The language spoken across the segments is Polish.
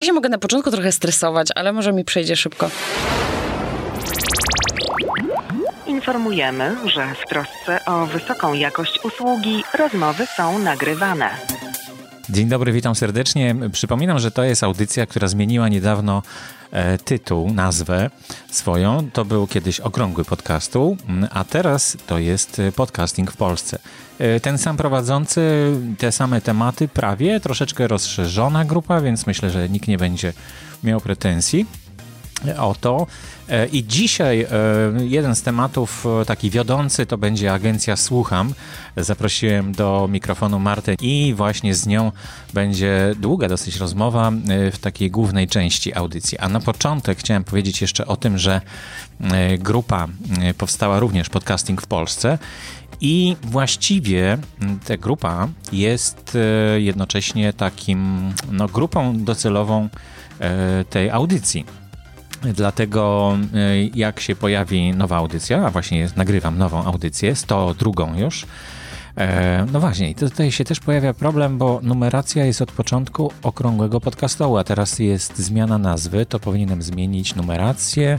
Ja się mogę na początku trochę stresować, ale może mi przejdzie szybko. Informujemy, że w trosce o wysoką jakość usługi rozmowy są nagrywane. Dzień dobry, witam serdecznie. Przypominam, że to jest audycja, która zmieniła niedawno e, tytuł, nazwę swoją. To był kiedyś okrągły podcastu, a teraz to jest podcasting w Polsce. E, ten sam prowadzący, te same tematy, prawie troszeczkę rozszerzona grupa, więc myślę, że nikt nie będzie miał pretensji o to. E, I dzisiaj e, jeden z tematów taki wiodący to będzie agencja Słucham. Zaprosiłem do mikrofonu Martę i właśnie z nią będzie długa dosyć rozmowa w takiej głównej części audycji. A na początek chciałem powiedzieć jeszcze o tym, że grupa powstała również podcasting w Polsce i właściwie ta grupa jest jednocześnie takim no, grupą docelową tej audycji. Dlatego e, jak się pojawi nowa audycja, a właśnie jest, nagrywam nową audycję, 102 już, e, no właśnie, tutaj się też pojawia problem, bo numeracja jest od początku okrągłego podcastu, a teraz jest zmiana nazwy, to powinienem zmienić numerację.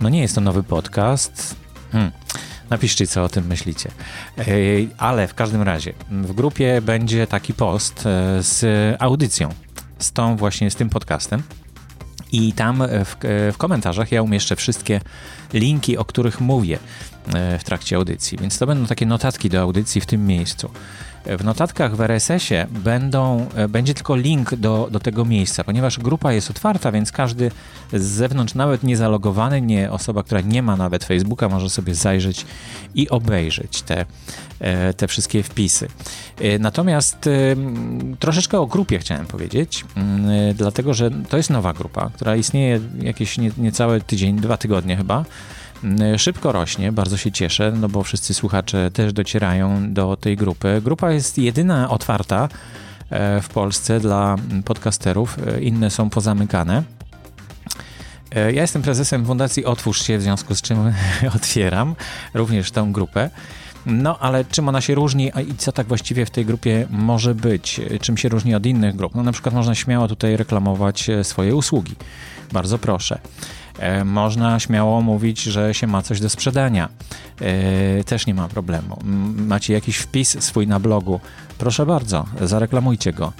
No nie jest to nowy podcast. Hmm. Napiszcie, co o tym myślicie. E, ale w każdym razie, w grupie będzie taki post z audycją, z tą właśnie, z tym podcastem. I tam w, w, komentarzach ja umieszczę wszystkie linki, o których mówię e, w trakcie audycji. Więc to będą takie notatki do audycji w tym miejscu. W notatkach w RSS-ie będą, e, będzie tylko link do, do tego miejsca, ponieważ grupa jest otwarta, więc każdy z zewnątrz, nawet niezalogowany, nie osoba, która nie ma nawet Facebooka, może sobie zajrzeć i obejrzeć te, e, te wszystkie wpisy. E, natomiast troszeczkę o grupie chciałem powiedzieć, dlatego że to jest nowa grupa, która istnieje jakieś nie, niecałe tydzień, dwa tygodnie chyba. Mm, szybko rośnie, bardzo się cieszę, no bo wszyscy słuchacze też docierają do tej grupy. Grupa jest jedyna otwarta e, w Polsce dla podcasterów, e, inne są pozamykane. E, ja jestem prezesem Fundacji Otwórz się, w związku z czym otwieram również tę grupę. No, ale czym ona się różni i co tak właściwie w tej grupie może być? Czym się różni od innych grup? No, na przykład można śmiało tutaj reklamować swoje usługi. Bardzo proszę. E, można śmiało mówić, że się ma coś do sprzedania. E, też nie ma problemu. Macie jakiś wpis swój na blogu, proszę bardzo, zareklamujcie go.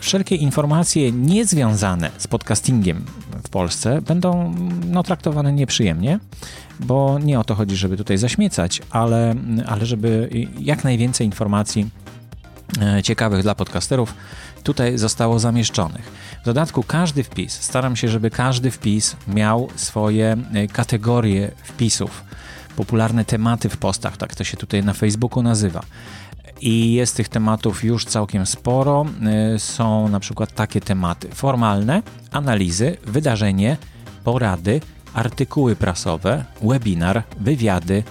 Wszelkie informacje niezwiązane z podcastingiem w Polsce będą no, traktowane nieprzyjemnie, bo nie o to chodzi, żeby tutaj zaśmiecać, ale, ale żeby jak najwięcej informacji e, ciekawych dla podcasterów tutaj zostało zamieszczonych. W dodatku każdy wpis, staram się, żeby każdy wpis miał swoje e, kategorie wpisów, popularne tematy w postach, tak to się tutaj na Facebooku nazywa. I jest tych tematów już całkiem sporo. E, są na przykład takie tematy formalne, analizy, wydarzenie, porady, artykuły prasowe, webinar, wywiady,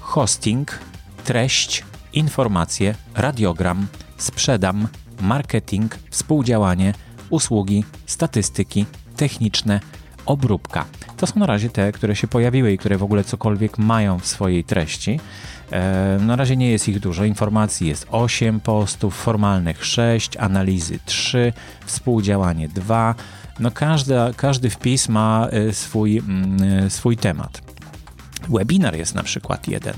hosting, treść, informacje, radiogram, sprzedam, marketing, współdziałanie, usługi, statystyki, techniczne, obróbka. To są na razie te, które się pojawiły i które w ogóle cokolwiek mają w swojej treści. E, na razie nie jest ich dużo. Informacji jest 8 postów, formalnych 6, analizy 3, współdziałanie 2. No każdy, każdy wpis ma e, swój, mm, e, swój temat. Webinar jest na przykład jeden.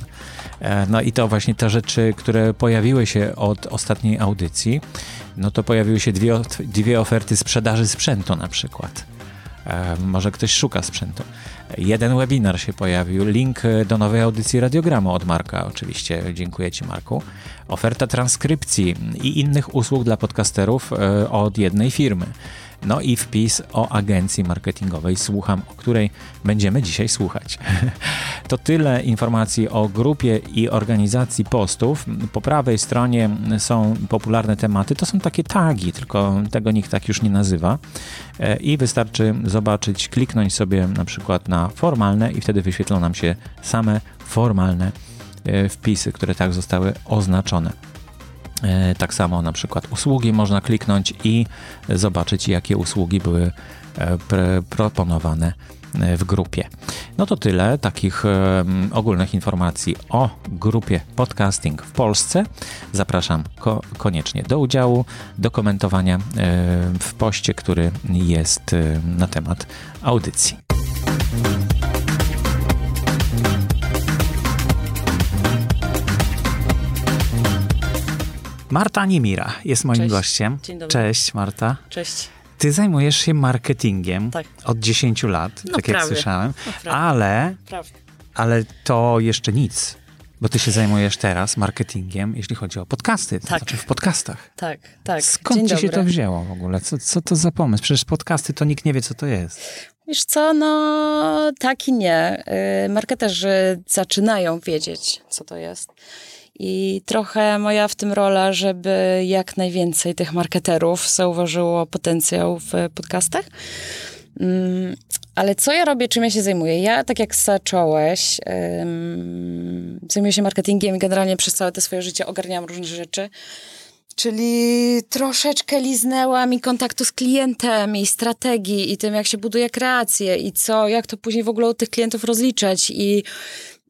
E, no i to właśnie te rzeczy, które pojawiły się od ostatniej audycji, no to pojawiły się dwie, dwie oferty sprzedaży sprzętu na przykład. E, może ktoś szuka sprzętu. Jeden webinar się pojawił, link do nowej audycji radiogramu od Marka, oczywiście. Dziękuję Ci, Marku. Oferta transkrypcji i innych usług dla podcasterów e, od jednej firmy. No i wpis o agencji marketingowej Słucham, o której będziemy dzisiaj słuchać. To tyle informacji o grupie i organizacji postów. Po prawej stronie są popularne tematy. To są takie tagi, tylko tego nikt tak już nie nazywa. E, I wystarczy zobaczyć, kliknąć sobie na przykład na formalne i wtedy wyświetlą nam się same formalne e, wpisy, które tak zostały oznaczone. E, tak samo na przykład usługi można kliknąć i zobaczyć, jakie usługi były e, proponowane e, w grupie. No to tyle takich ogólnych informacji o grupie podcasting w Polsce. Zapraszam ko koniecznie do udziału, do komentowania w poście, który jest na temat audycji. Marta Niemira jest moim Cześć. gościem. Dzień dobry. Cześć Marta. Cześć. Ty zajmujesz się marketingiem Tak. od 10 lat, No tak jak prawie. słyszałem, No ale, ale to jeszcze nic, bo ty się zajmujesz teraz marketingiem, jeśli chodzi o podcasty, to Tak. znaczy w podcastach. Tak, tak. Skąd Dzień ci się dobry. to wzięło w ogóle? Co, co to za pomysł? Przecież podcasty to nikt nie wie, co to jest. Wiesz co, no tak i nie. Y, Marketerzy zaczynają wiedzieć, co to jest. I trochę moja w tym rola, żeby jak najwięcej tych marketerów zauważyło potencjał w podcastach. Mm, Ale co ja robię, czym ja się zajmuję? Ja, tak jak zacząłeś, ym, zajmuję się marketingiem i generalnie przez całe te swoje życie ogarniałam różne rzeczy. Czyli troszeczkę liznęłam i kontaktu z klientem, i strategii, i tym, jak się buduje kreację, i co, jak to później w ogóle u tych klientów rozliczać, i,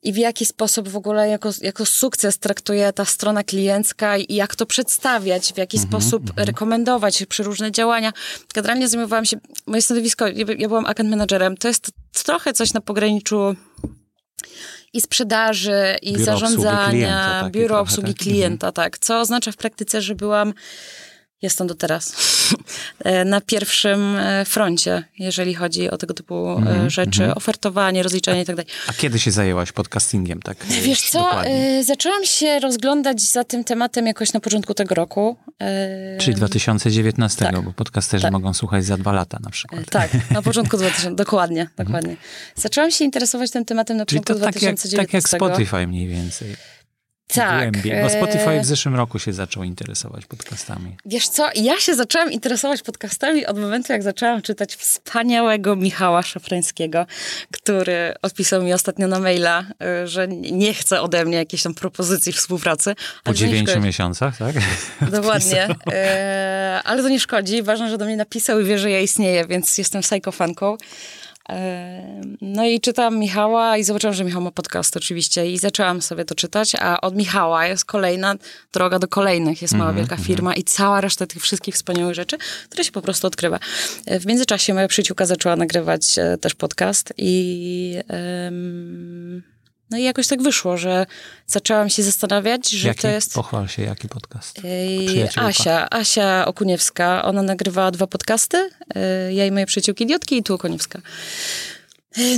i w jaki sposób w ogóle jako, jako sukces traktuje ta strona kliencka, i jak to przedstawiać, w jaki sposób rekomendować przeróżne działania. Generalnie zajmowałam się, moje stanowisko, ja, ja byłam account managerem, to jest trochę coś na pograniczu i sprzedaży, i Biuro obsługi zarządzania, klienta takie biuro obsługi tak? klienta, tak. Co oznacza w praktyce, że byłam, jestem do teraz, na pierwszym e, froncie, jeżeli chodzi o tego typu e, Mhm, rzeczy, ofertowanie, rozliczanie i tak. A kiedy się zajęłaś podcastingiem? Tak, Wiesz co, dokładnie? e, zaczęłam się rozglądać za tym tematem jakoś na początku tego roku. E, Czyli 2019, tak. bo podcasterzy Tak. mogą słuchać za dwa lata na przykład. E, Tak, na początku 2000, dokładnie, dokładnie. Zaczęłam się interesować tym tematem na Czyli początku to tak jak, 2019. tak jak Spotify mniej więcej. Tak. Głębiej. Bo Spotify e, w zeszłym roku się zaczął interesować podcastami. Wiesz co, ja się zaczęłam interesować podcastami od momentu, jak zaczęłam czytać wspaniałego Michała Szafrańskiego, który odpisał mi ostatnio na maila, y, że nie chce ode mnie jakiejś tam propozycji współpracy. Po dziewięciu miesiącach, tak? Dokładnie. E, ale to nie szkodzi. Ważne, że do mnie napisał i wie, że ja istnieję, więc jestem psychofanką. No i czytam Michała i zobaczyłam, że Michał ma podcast oczywiście i zaczęłam sobie to czytać, a od Michała jest kolejna droga do kolejnych. Jest mała, wielka firma i cała reszta tych wszystkich wspaniałych rzeczy, które się po prostu odkrywa. E, W międzyczasie moja przyjaciółka zaczęła nagrywać e, też podcast i... em, no i jakoś tak wyszło, że zaczęłam się zastanawiać, że Jaki? to jest... Pochwal się, jaki podcast? Przyjaciółka. Asia, Asia Okuniewska, ona nagrywała dwa podcasty, e, ja i moje przyjaciółki Idiotki i tu Okuniewska.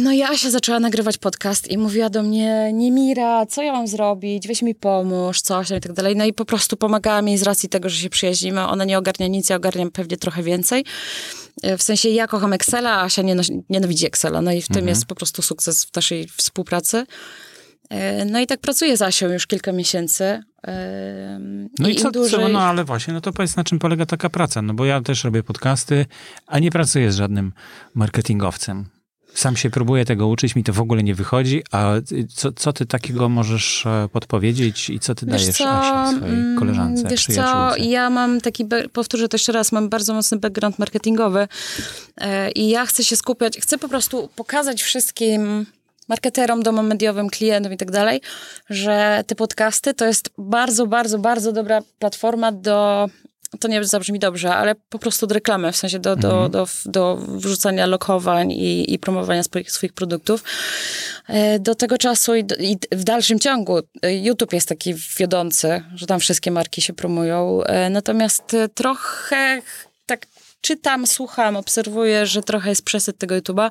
No i Asia zaczęła nagrywać podcast i mówiła do mnie, nie Mira, co ja mam zrobić, weź mi pomóż, coś tam i tak dalej. No i po prostu pomagałam jej z racji tego, że się przyjaźnimy. Ona nie ogarnia nic, ja ogarniam pewnie trochę więcej. E, W sensie ja kocham Excela, a Asia nienawidzi Excela. No i w Mhm. tym jest po prostu sukces w naszej współpracy. E, No i tak pracuję z Asią już kilka miesięcy. No i, im co, dłużej... co, no ale właśnie, no to powiedz na czym polega taka praca, no bo ja też robię podcasty, a nie pracuję z żadnym marketingowcem. Sam się próbuję tego uczyć, mi to w ogóle nie wychodzi, a co, co ty takiego możesz e, podpowiedzieć i co ty Wiesz dajesz co, Asi, swojej mm, koleżance, Wiesz co, ja mam taki, powtórzę to jeszcze raz, mam bardzo mocny background marketingowy e, i ja chcę się skupiać, chcę po prostu pokazać wszystkim marketerom, domom mediowym, klientom i tak dalej, że te podcasty to jest bardzo, bardzo, bardzo dobra platforma do to nie zabrzmi dobrze, ale po prostu do reklamy, w sensie do, do, do, do wrzucania lokowań i, i promowania swoich, swoich produktów. E, Do tego czasu i, i w dalszym ciągu e, YouTube jest taki wiodący, że tam wszystkie marki się promują. E, Natomiast trochę tak czytam, słucham, obserwuję, że trochę jest przesyt tego YouTube'a.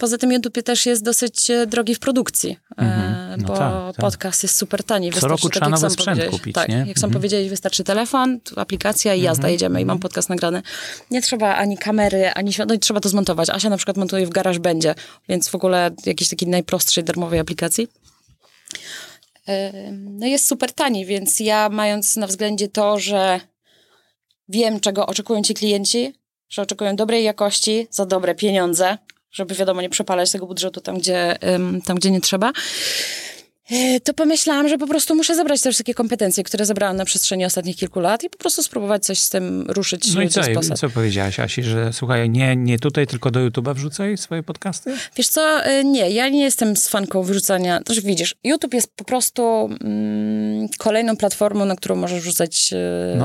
Poza tym YouTube też jest dosyć e, drogi w produkcji, e, Mhm. No bo tak, tak. podcast jest super tani. Co roku trzeba jak nowy sam sprzęt kupić, tak, nie? jak sam Mhm. powiedziałeś, wystarczy telefon, aplikacja i jazda, jedziemy i mam podcast nagrany. Nie trzeba ani kamery, ani no trzeba to zmontować. Asia na przykład montuje w GarageBandzie, więc w ogóle jakiejś takiej najprostszej darmowej aplikacji. No jest super tani, więc ja mając na względzie to, że wiem, czego oczekują ci klienci, że oczekują dobrej jakości za dobre pieniądze, żeby wiadomo nie przepalać tego budżetu tam, gdzie, tam, gdzie nie trzeba. E, to pomyślałam, że po prostu muszę zebrać te wszystkie kompetencje, które zebrałam na przestrzeni ostatnich kilku lat i po prostu spróbować coś z tym ruszyć No i co, i co powiedziałaś, Asi, że słuchaj, nie, nie tutaj, tylko do YouTube'a wrzucaj swoje podcasty? Wiesz co, e, nie, ja nie jestem z fanką wyrzucania. Też widzisz, YouTube jest po prostu mm, kolejną platformą, na którą możesz wrzucać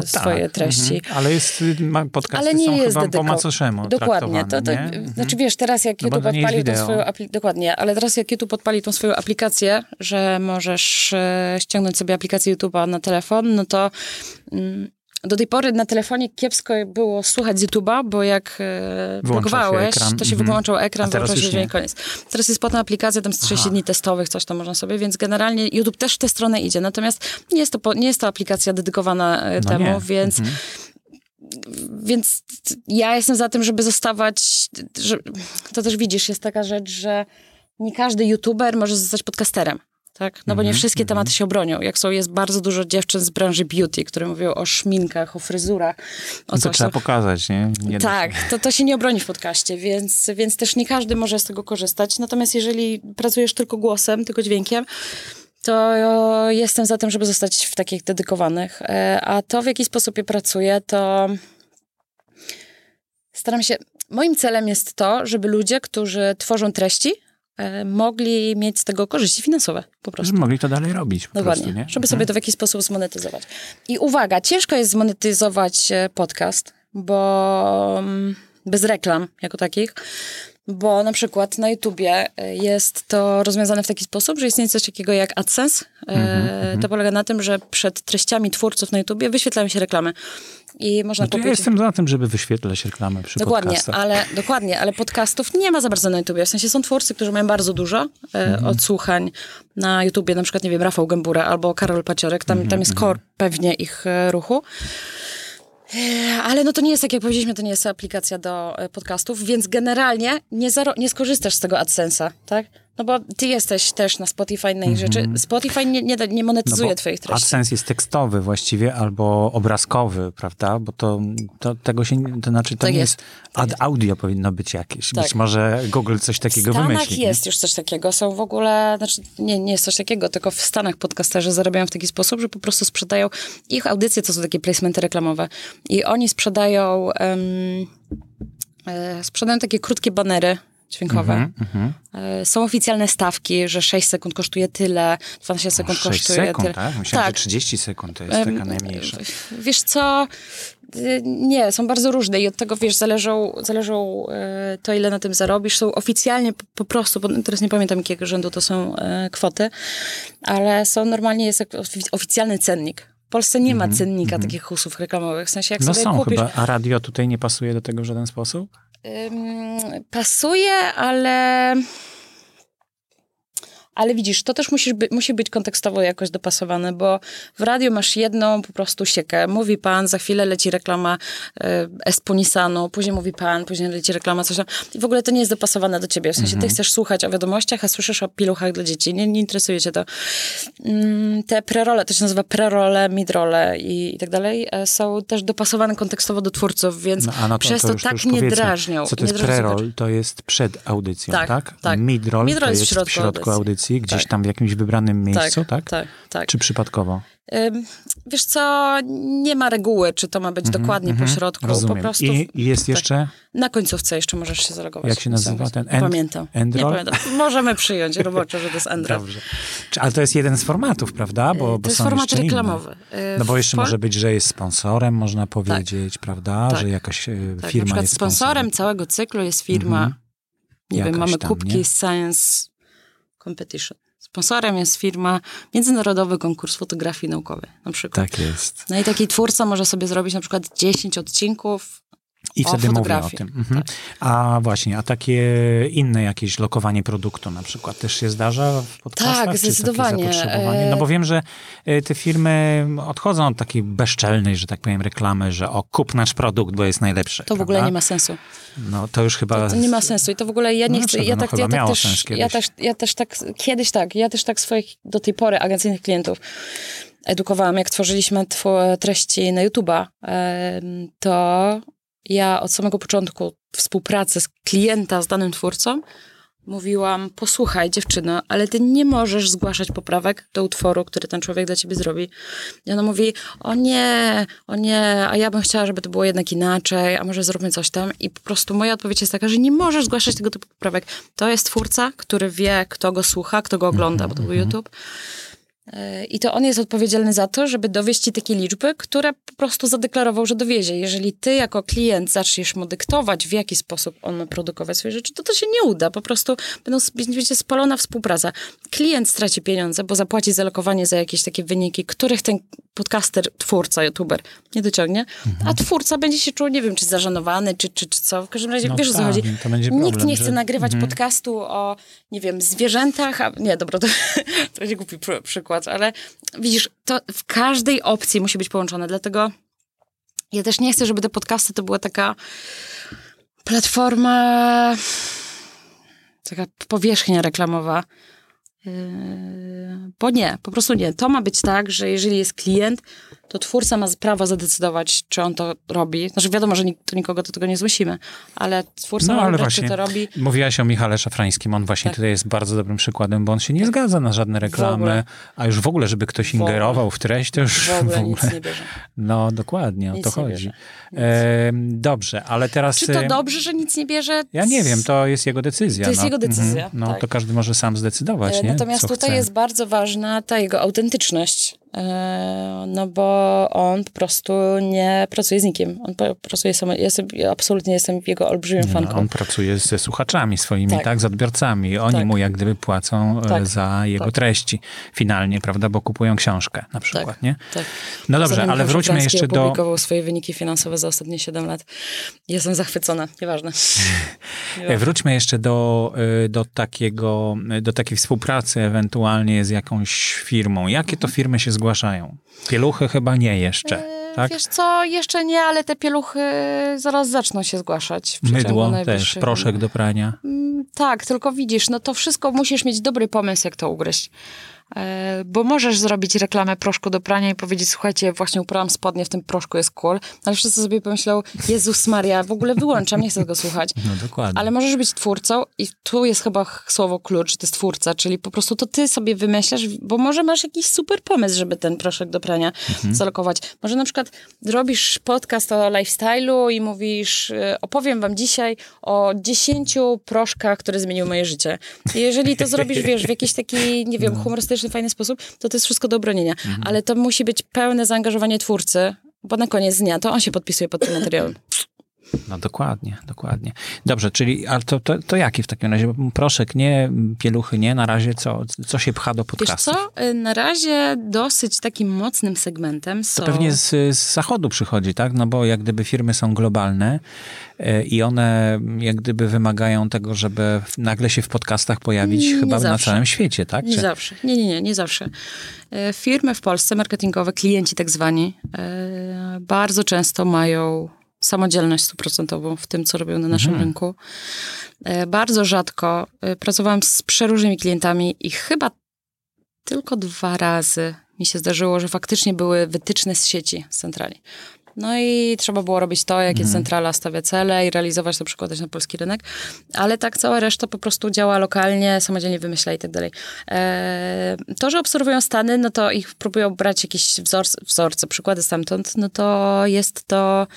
e, swoje treści. Mhm. Ale jest, y, ma- podcasty Ale nie są jest chyba po dedyko- macoszemu Dokładnie. To, to, traktowane, nie? Mhm. Znaczy wiesz, teraz jak No YouTube odpalił tą swoją dokładnie, ale teraz jak YouTube odpali tą swoją aplikację, że możesz e, ściągnąć sobie aplikację YouTube'a na telefon, no to mm, do tej pory na telefonie kiepsko było słuchać z YouTube'a, bo jak e, blokowałeś, ekran. to się Mhm. wyłączał ekran, wyłączał się nie. koniec. Teraz jest potem aplikacja, tam z 30 Aha. dni testowych, coś tam można sobie, więc generalnie YouTube też w tę stronę idzie, natomiast nie jest to, po, nie jest to aplikacja dedykowana e, No temu, nie. więc Mhm. więc ja jestem za tym, żeby zostawać. Że, to też widzisz, jest taka rzecz, że nie każdy youtuber może zostać podcasterem. Tak? No bo nie Mhm, wszystkie tematy się obronią. Jak są, jest bardzo dużo dziewczyn z branży beauty, które mówią o szminkach, o fryzurach, o No to trzeba pokazać, nie? nie Tak, to, to się nie obroni w podcaście, więc, więc też nie każdy może z tego korzystać. Natomiast jeżeli pracujesz tylko głosem, tylko dźwiękiem, to jestem za tym, żeby zostać w takich dedykowanych. E, A to, w jaki sposób je pracuję, to staram się. Moim celem jest to, żeby ludzie, którzy tworzą treści, mogli mieć z tego korzyści finansowe po prostu. Żeby mogli to dalej robić po Dokładnie, prostu, nie? żeby sobie to w jakiś sposób zmonetyzować. I uwaga, ciężko jest zmonetyzować e, podcast, bo mm, bez reklam jako takich, bo na przykład na YouTubie e, jest to rozwiązane w taki sposób, że istnieje coś takiego jak AdSense. Mhm, To polega na tym, że przed treściami twórców na YouTubie wyświetlają się reklamy i można No to ja kupić... jestem za tym, żeby wyświetlać reklamy przy Dokładnie, podcastach. ale, dokładnie, ale podcastów nie ma za bardzo na YouTubie. W sensie są twórcy, którzy mają bardzo dużo Mhm. odsłuchań na YouTubie, na przykład, nie wiem, Rafał Gębura albo Karol Paciorek, tam, Mhm, tam jest core pewnie ich ruchu. E, Ale no to nie jest, tak jak powiedzieliśmy, to nie jest aplikacja do e, podcastów, więc generalnie nie, nie skorzystasz z tego AdSense'a, tak? No bo ty jesteś też na Spotify, na ich rzeczy. Spotify nie, nie, nie monetyzuje Mhm. No twoich treści. AdSense jest tekstowy właściwie albo obrazkowy, prawda? Bo to, to tego się, nie- to znaczy to Tak nie jest, jest, ad audio powinno być jakieś. Tak. Być może Google coś takiego W Stanach wymyśli. nie? jest już coś takiego. Są w ogóle, znaczy nie, nie jest coś takiego, tylko w Stanach podcasterzy zarabiają w taki sposób, że po prostu sprzedają ich audycje, to są takie placementy reklamowe. I oni sprzedają e, sprzedają takie krótkie banery dźwiękowe. Mhm, E, Są oficjalne stawki, że 6 sekund kosztuje tyle, 12 sekund 6 kosztuje sekund, tyle. tak? Myślałem, tak. że 30 sekund to jest Em, taka najmniejsza. Wiesz co, y, nie, są bardzo różne i od tego, wiesz, zależą, zależą e, to, ile na tym zarobisz. Są oficjalnie po, prostu, bo teraz nie pamiętam jakiego rzędu to są e, kwoty, ale są normalnie, jest oficjalny cennik. W Polsce nie ma cennika takich usług reklamowych, w sensie jak Mhm, No sobie są kupisz... chyba, a radio tutaj nie pasuje do tego w żaden sposób? Pasuje, ale. Ale widzisz, to też musisz by, musi być kontekstowo jakoś dopasowane, bo w radiu masz jedną po prostu siekę. Mówi pan, za chwilę leci reklama e, Esponisanu, później mówi pan, później leci reklama coś tam. I w ogóle to nie jest dopasowane do ciebie. W sensie ty chcesz słuchać o wiadomościach, a słyszysz o piluchach dla dzieci. Nie, nie interesuje cię to. Mm, te prerole, to się nazywa prerole, midrole i, i tak dalej, e, są też dopasowane kontekstowo do twórców, więc No, no to, przez to, już, tak już nie powiedzmy, drażnią. Co to jest pre-roll? To jest przed audycją, tak? Tak, tak. To jest jest w środku w środku audycji, gdzieś Tak. tam w jakimś wybranym miejscu, tak? tak, tak. Czy przypadkowo? Wiesz co, nie ma reguły, czy to ma być dokładnie po środku. Mhm, Rozumiem. Po prostu I, I jest tak. jeszcze... na końcówce jeszcze możesz się zalogować. Jak się nazywa ten end- pamiętam. end Nie pamiętam. Możemy przyjąć roboczo, że to jest Android. Dobrze. Ale to jest jeden z formatów, prawda? Bo, bo to jest format jeszcze inne. reklamowy. Y, No bo jeszcze może być, że jest sponsorem, można powiedzieć, prawda? Tak. Że jakaś e, tak, firma na przykład jest sponsorem całego cyklu jest firma, Mhm. nie Jakaś wiem, mamy tam, kubki nie? Science Competition. Sponsorem jest firma Międzynarodowy Konkurs Fotografii Naukowej, na przykład. Tak jest. No i taki twórca może sobie zrobić na przykład 10 odcinków I O wtedy mówię o tym. Mhm. A właśnie, a takie inne jakieś lokowanie produktu na przykład też się zdarza w podcastach? Tak, zdecydowanie. No bo wiem, że e, te firmy odchodzą od takiej bezczelnej, że tak powiem, reklamy, że o, kup nasz produkt, bo jest najlepszy. To w ogóle prawda? nie ma sensu. No to już chyba... To nie ma sensu i to w ogóle ja nie No chcę, ja No tak, ja tak też, ja też, ja też tak, kiedyś tak, ja też tak swoich do tej pory agencyjnych klientów edukowałam, jak tworzyliśmy tw- treści na YouTube'a, to ja od samego początku współpracy z klienta z danym twórcą mówiłam, posłuchaj dziewczyno, ale ty nie możesz zgłaszać poprawek do utworu, który ten człowiek dla ciebie zrobi. I ona mówi, o nie, o nie, a ja bym chciała, żeby to było jednak inaczej, a może zróbmy coś tam. I po prostu moja odpowiedź jest taka, że nie możesz zgłaszać tego typu poprawek. To jest twórca, który wie, kto go słucha, kto go ogląda, bo to był YouTube. E, I to on jest odpowiedzialny za to, żeby dowieść ci takie liczby, które po prostu zadeklarował, że dowiezie. Jeżeli ty jako klient zaczniesz mu dyktować, w jaki sposób on ma produkować swoje rzeczy, to to się nie uda. Po prostu będą, będzie spalona współpraca. Klient straci pieniądze, bo zapłaci za lokowanie za jakieś takie wyniki, których ten podcaster, twórca, youtuber nie dociągnie, mhm. a twórca będzie się czuł, nie wiem, czy zażenowany, czy, czy, czy co. W każdym razie, no wiesz tak, o co tak, chodzi. Problem, Nikt nie chce że... nagrywać mhm. podcastu o, nie wiem, zwierzętach, a nie, dobra, to, to będzie głupi przykład, ale widzisz, to w każdej opcji musi być połączone, dlatego ja też nie chcę, żeby te podcasty to była taka platforma, taka powierzchnia reklamowa, Yy, bo nie, po prostu nie. To ma być tak, że jeżeli jest klient, to twórca ma prawo zadecydować, czy on to robi. Znaczy wiadomo, że to nikogo do tego nie zmusimy, ale twórca no, ma właśnie, czy to robi. Mówiłaś o Michale Szafrańskim, on właśnie tak. tutaj jest bardzo dobrym przykładem, bo on się nie zgadza na żadne reklamy, a już w ogóle, żeby ktoś ingerował w treść, to już w ogóle, w ogóle. nic nie bierze. No dokładnie, nic o to chodzi. E, dobrze, ale teraz... Czy to dobrze, że nic nie bierze? Ja nie wiem, to jest jego decyzja. To jest no. jego decyzja, mhm. No tak. to każdy może sam zdecydować, e, nie? Natomiast Co tutaj chce. jest bardzo ważna ta jego autentyczność. E, no bo on po prostu nie pracuje z nikim. On pracuje sam. Ja, sobie, ja absolutnie jestem jego olbrzymim fanką. No, on pracuje ze słuchaczami swoimi, tak, tak z odbiorcami. Oni tak. mu jak gdyby płacą e, tak. za jego tak. treści finalnie, prawda, bo kupują książkę na przykład, tak, nie? Tak. No dobrze, Zatem ale wróćmy jeszcze do... opublikował swoje wyniki finansowe za ostatnie 7 lat. Jestem zachwycona, nieważne. nieważne. Wróćmy jeszcze do, e, do takiego, do takiej współpracy ewentualnie z jakąś firmą. Jakie to mhm. firmy się zgłaszają. Pieluchy chyba nie jeszcze. Yy, tak? Wiesz co, jeszcze nie, ale te pieluchy zaraz zaczną się zgłaszać. Mydło też, proszek do prania. Mm, tak, tylko widzisz, no to wszystko musisz mieć dobry pomysł, jak to ugryźć. E, bo możesz zrobić reklamę proszku do prania i powiedzieć, słuchajcie, właśnie uprałam spodnie, w tym proszku jest cool, ale wszyscy sobie pomyślą, Jezus Maria, w ogóle wyłączam, nie chcę go słuchać. No dokładnie. Ale możesz być twórcą i tu jest chyba słowo klucz, to jest twórca, czyli po prostu to ty sobie wymyślasz, bo może masz jakiś super pomysł, żeby ten proszek do prania mhm. zalokować. Może na przykład robisz podcast o lifestyle'u i mówisz, e, opowiem wam dzisiaj o dziesięciu proszkach, które zmieniły moje życie. I jeżeli to zrobisz, wiesz, w jakiś taki, nie wiem, no. humorystyczny fantastyczny, fajny sposób, to to jest wszystko do obronienia. Mhm. Ale to musi być pełne zaangażowanie twórcy, bo na koniec dnia to on się podpisuje pod tym materiałem. No dokładnie, dokładnie. Dobrze, czyli ale to, to, to jaki w takim razie? Proszek nie, pieluchy nie, na razie co, co się pcha do podcastu? Wiesz co, y, na razie dosyć takim mocnym segmentem są... To pewnie z, z zachodu przychodzi, tak? No bo jak gdyby firmy są globalne y, i one jak gdyby wymagają tego, żeby nagle się w podcastach pojawić nie chyba na całym świecie, tak? Nie Czy... zawsze. Nie, nie, nie, nie zawsze. Y, firmy w Polsce, marketingowe, klienci tak zwani, bardzo często mają samodzielność stuprocentową w tym, co robią na naszym mhm. rynku. E, bardzo rzadko e, pracowałam z przeróżnymi klientami i chyba tylko dwa razy mi się zdarzyło, że faktycznie były wytyczne z sieci, z centrali. No i trzeba było robić to, jakie mhm. centrala stawia cele i realizować to, przykładać na polski rynek. Ale tak cała reszta po prostu działa lokalnie, samodzielnie wymyśla i tak dalej. E, to, że obserwują Stany, no to ich próbują brać jakieś wzorce, wzorce, przykłady stamtąd, no to jest to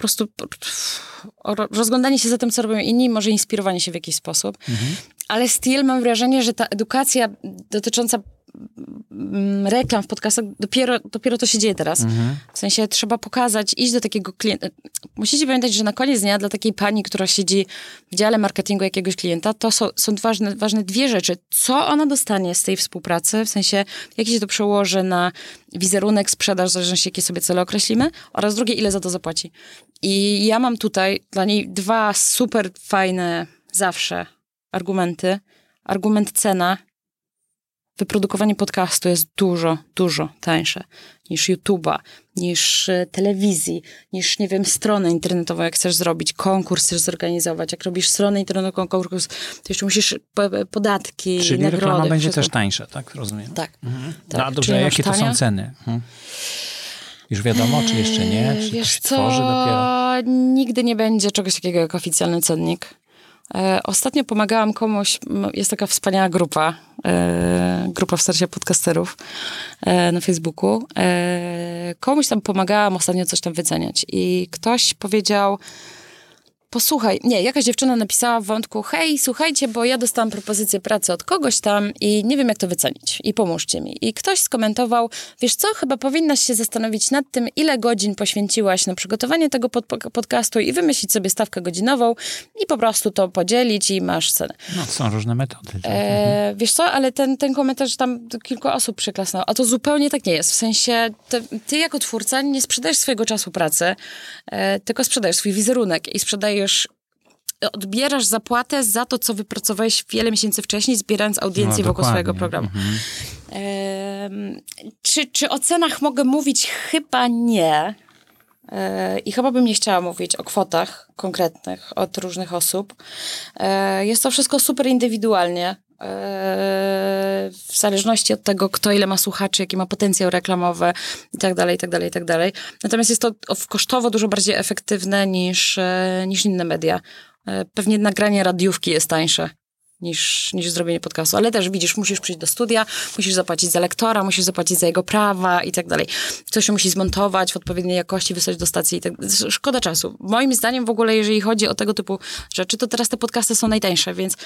po prostu rozglądanie się za tym, co robią inni, może inspirowanie się w jakiś sposób. Mhm. Ale still mam wrażenie, że ta edukacja dotycząca reklam w podcastach, dopiero, dopiero to się dzieje teraz. Mhm. W sensie trzeba pokazać, iść do takiego klienta. Musicie pamiętać, że na koniec dnia dla takiej pani, która siedzi w dziale marketingu jakiegoś klienta, to są, są ważne, ważne dwie rzeczy. Co ona dostanie z tej współpracy, w sensie jak się to przełoży na wizerunek, sprzedaż, w zależności jakie sobie cele określimy, oraz drugie, ile za to zapłaci. I ja mam tutaj dla niej dwa super fajne zawsze argumenty. Argument cena wyprodukowanie podcastu jest dużo, dużo tańsze niż YouTube'a, niż e, telewizji, niż, nie wiem, stronę internetową, jak chcesz zrobić, konkurs chcesz zorganizować. Jak robisz stronę internetową, konkurs, to jeszcze musisz podatki, Czyli nagrody. reklama będzie wszystko. też tańsza, tak? Rozumiem. Tak. Mhm. tak. No, a dobrze, jakie to są ceny? Hmm. Już wiadomo, czy jeszcze nie? Czy Wiesz to się co? tworzy dopiero? Nigdy nie będzie czegoś takiego jak oficjalny cennik. E, ostatnio pomagałam komuś, jest taka wspaniała grupa, e, grupa w starcie podcasterów e, na Facebooku. Komuś tam pomagałam ostatnio coś tam wyceniać i ktoś powiedział, posłuchaj, nie, jakaś dziewczyna napisała w wątku, hej, słuchajcie, bo ja dostałam propozycję pracy od kogoś tam i nie wiem, jak to wycenić i pomóżcie mi. I ktoś skomentował, wiesz co, chyba powinnaś się zastanowić nad tym, ile godzin poświęciłaś na przygotowanie tego pod podcastu i wymyślić sobie stawkę godzinową i po prostu to podzielić i masz cenę. No, są różne metody. Tak? E, wiesz co, ale ten, ten komentarz tam kilku osób przyklasnęło, a to zupełnie tak nie jest. W sensie, ty, ty jako twórca nie sprzedajesz swojego czasu pracy, e, tylko sprzedajesz swój wizerunek i sprzedajesz dostajesz odbierasz zapłatę za to, co wypracowałeś wiele miesięcy wcześniej, zbierając audiencję no, wokół swojego programu. Mhm. Ehm, czy, czy o cenach mogę mówić? Chyba nie. E, I chyba bym nie chciała mówić o kwotach konkretnych od różnych osób. E, jest to wszystko super indywidualnie. W zależności od tego, kto ile ma słuchaczy, jaki ma potencjał reklamowy i tak dalej, i tak dalej, i tak dalej. Natomiast jest to kosztowo dużo bardziej efektywne niż, e, niż inne media. E, pewnie nagranie radiówki jest tańsze niż, niż zrobienie podcastu. Ale też widzisz, musisz przyjść do studia, musisz zapłacić za lektora, musisz zapłacić za jego prawa i tak dalej. Coś się musi zmontować w odpowiedniej jakości, wysłać do stacji i tak Szkoda czasu. Moim zdaniem w ogóle, jeżeli chodzi o tego typu rzeczy, to teraz te podcasty są najtańsze, więc,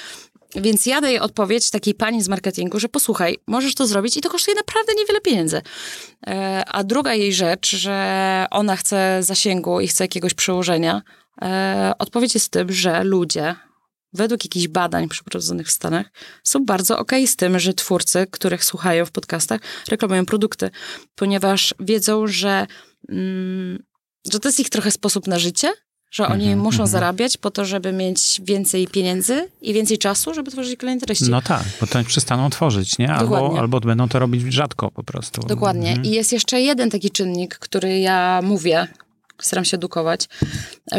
więc ja daję odpowiedź takiej pani z marketingu, że posłuchaj, możesz to zrobić i to kosztuje naprawdę niewiele pieniędzy. E, a druga jej rzecz, że ona chce zasięgu i chce jakiegoś przełożenia, e, odpowiedź jest w tym, że ludzie według jakichś badań przeprowadzonych w Stanach, są bardzo okej okay z tym, że twórcy, których słuchają w podcastach, reklamują produkty, ponieważ wiedzą, że, mm, że to jest ich trochę sposób na życie, że oni mm -hmm, muszą mm -hmm. zarabiać po to, żeby mieć więcej pieniędzy i więcej czasu, żeby tworzyć kolejne treści. No tak, bo to przestaną tworzyć, nie? Albo, albo będą to robić rzadko po prostu. Dokładnie. Mm -hmm. I jest jeszcze jeden taki czynnik, który ja mówię, staram się edukować,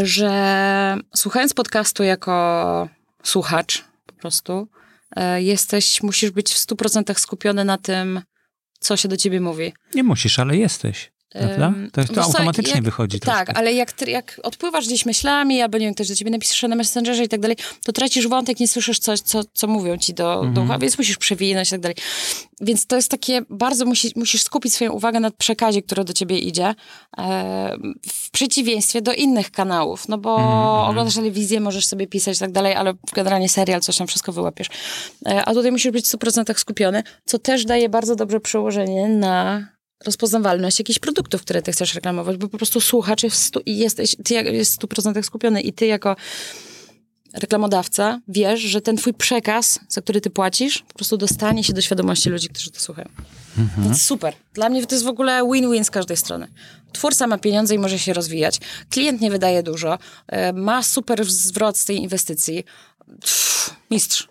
że słuchając podcastu jako słuchacz po prostu, e, jesteś, musisz być w 100% skupiony na tym, co się do ciebie mówi. Nie musisz, ale jesteś. Prawda? To, to automatycznie jak, wychodzi. Tak, troszkę. ale jak, jak odpływasz gdzieś myślami, albo nie wiem, ktoś do ciebie napisze na Messengerze i tak dalej, to tracisz wątek, nie słyszysz, co, co, co mówią ci do, do ucha, więc musisz przewinąć i tak dalej. Więc to jest takie, bardzo musi, musisz skupić swoją uwagę na przekazie, który do ciebie idzie, e, w przeciwieństwie do innych kanałów, no bo mhm. oglądasz telewizję, możesz sobie pisać i tak dalej, ale generalnie serial, coś tam wszystko wyłapiesz. E, a tutaj musisz być w 100% skupiony, co też daje bardzo dobre przełożenie na rozpoznawalność jakichś produktów, które ty chcesz reklamować, bo po prostu słuchacz jest, stu, jesteś, ty jest w 100% skupiony i ty jako reklamodawca wiesz, że ten twój przekaz, za który ty płacisz, po prostu dostanie się do świadomości ludzi, którzy to słuchają. Mhm. Jest super. Dla mnie to jest w ogóle win-win z każdej strony. Twórca ma pieniądze i może się rozwijać. Klient nie wydaje dużo. E, ma super zwrot z tej inwestycji. Pff, mistrz.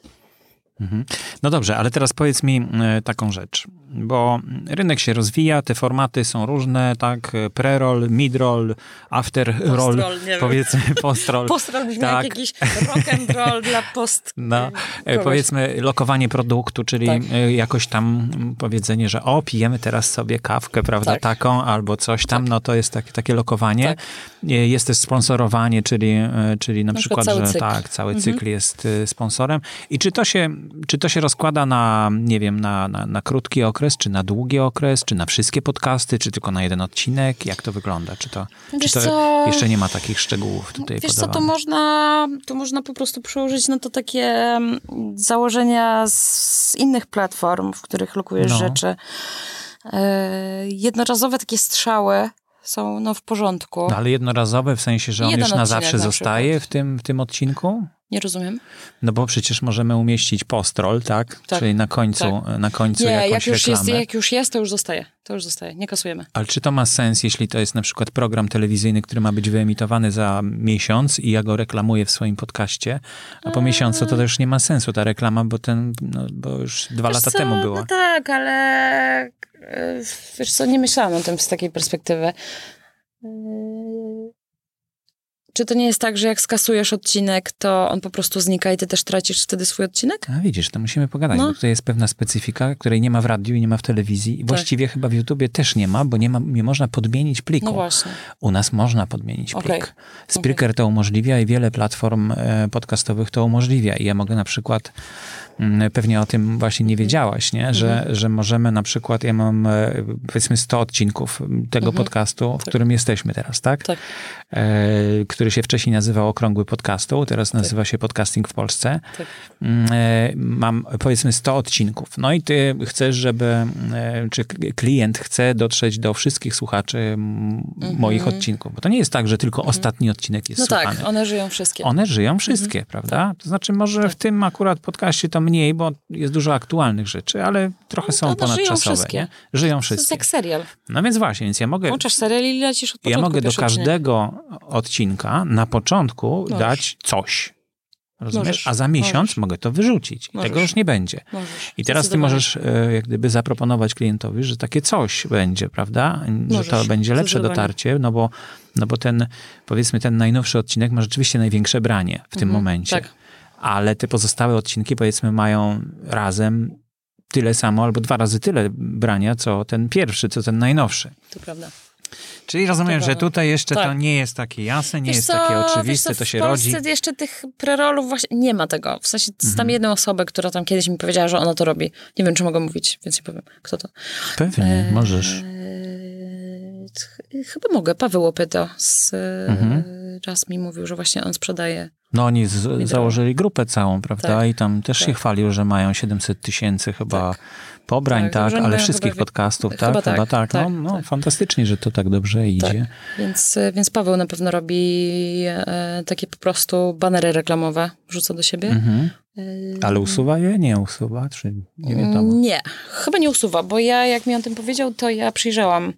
Mhm. No dobrze, ale teraz powiedz mi e, taką rzecz, bo rynek się rozwija, te formaty są różne, tak, pre-roll, mid-roll, after-roll, powiedzmy post-roll. post-roll brzmi tak. jak jakiś rock and roll dla post. No, e, powiedzmy lokowanie produktu, czyli tak. E, jakoś tam powiedzenie, że o, pijemy teraz sobie kawkę, prawda, tak. taką, albo coś tam, tak. no to jest tak, takie lokowanie. Tak. Jest też sponsorowanie, czyli, czyli na, na przykład, że cykl. tak, cały mhm. cykl jest sponsorem. I czy to się czy to się rozkłada na, nie wiem, na, na, na, krótki okres, czy na długi okres, czy na wszystkie podcasty, czy tylko na jeden odcinek? Jak to wygląda? Czy to, czy to co, jeszcze nie ma takich szczegółów tutaj Wiesz podawane? co, to można, to można po prostu przełożyć na to takie mm, założenia z innych platform, w których lokujesz no. rzeczy. E, jednorazowe takie strzały są no, w porządku. No, ale jednorazowe w sensie, że on Jeden już na zawsze na zostaje w tym, w tym odcinku? Nie rozumiem. No bo przecież możemy umieścić postrol, tak? tak Czyli na końcu, tak. na końcu Nie, jakąś jak już, reklamę. jest, jak już jest, to już zostaje. To już zostaje, nie kasujemy. Ale czy to ma sens, jeśli to jest na przykład program telewizyjny, który ma być wyemitowany za miesiąc i ja go reklamuję w swoim podcaście, a po eee. miesiącu to już nie ma sensu ta reklama, bo ten, no, bo już dwa wiesz lata co? temu była. No tak, ale wiesz co, nie myślałam o tym z takiej perspektywy. Czy to nie jest tak, że jak skasujesz odcinek, to on po prostu znika i ty też tracisz wtedy swój odcinek? A widzisz, to musimy pogadać, No. bo tutaj jest pewna specyfika, której nie ma w radiu i nie ma w telewizji. I właściwie chyba w YouTubie też nie ma, bo nie, ma, nie można podmienić pliku. No właśnie. U nas można podmienić plik. Okej. Spreaker to umożliwia i wiele platform e, podcastowych to umożliwia. I ja mogę na przykład, mm, pewnie o tym właśnie nie wiedziałaś, nie? Że, Mhm. że możemy na przykład, ja mam e, powiedzmy 100 odcinków tego podcastu, w którym jesteśmy teraz, tak? Mhm. Tak. E, który się wcześniej nazywał Okrągły Podcastu, teraz nazywa się Podcasting w Polsce. Tak. Mm, e, Mam powiedzmy 100 odcinków. No i ty chcesz, żeby, e, czy klient chce dotrzeć do wszystkich słuchaczy m, moich odcinków. Bo to nie jest tak, że tylko ostatni odcinek jest Mhm. No słuchany. tak, one żyją wszystkie. One żyją wszystkie, prawda? To znaczy może w tym akurat podcaście to mniej, bo jest dużo aktualnych rzeczy, ale trochę są one żyją ponadczasowe. wszystkie. Nie? Żyją To jest wszystkie. jak serial. No więc właśnie, więc ja mogę Włączasz serial i lecisz od ja początku. mogę do odcinek. każdego na początku Możesz. dać coś. Rozumiesz? Możesz. A za miesiąd Możesz. mogę to wyrzucić. Tego już nie będzie. I teraz ty możesz e, jak gdyby zaproponować klientowi, że takie coś będzie, prawda? Że to będzie lepsze dotarcie, no bo, no bo ten, powiedzmy, ten najnowszy odcinek ma rzeczywiście największe branie w tym momencie. tak. Ale te pozostałe odcinki, powiedzmy, mają razem tyle samo albo dwa razy tyle brania, co ten pierwszy, co ten najnowszy. To prawda. Czyli rozumiem, To że tutaj jeszcze to Tak. nie jest takie jasne, nie Wiesz jest co, takie oczywiste, co, to się w rodzi. Polsce jeszcze tych prerolów właśnie nie ma tego. W sensie jest Mhm. tam jedną osobę, która tam kiedyś mi powiedziała, że ona to robi. Nie wiem, czy mogę mówić, więc nie powiem, kto to. Pewnie, możesz. Ch- chyba mogę. Paweł Łopyto z, Mhm. raz mi mówił, że właśnie on sprzedaje. No oni z, założyli grupę całą, prawda? Tak. I tam też się Tak. chwalił, że mają 700 tysięcy chyba pobrań, Tak, tak, ale wszystkich chyba- podcastów, chyba tak? tak, Chyba tak. tak, no, no tak. fantastycznie, że to tak dobrze idzie. Więc, e, więc Paweł na pewno robi e, takie po prostu banery reklamowe, wrzuca do siebie. Mhm. Eee, Ale usuwa je? Nie usuwa? Czy nie wiadomo? Nie, chyba nie usuwa, bo ja jak mi on tym powiedział, to ja przyjrzałam e,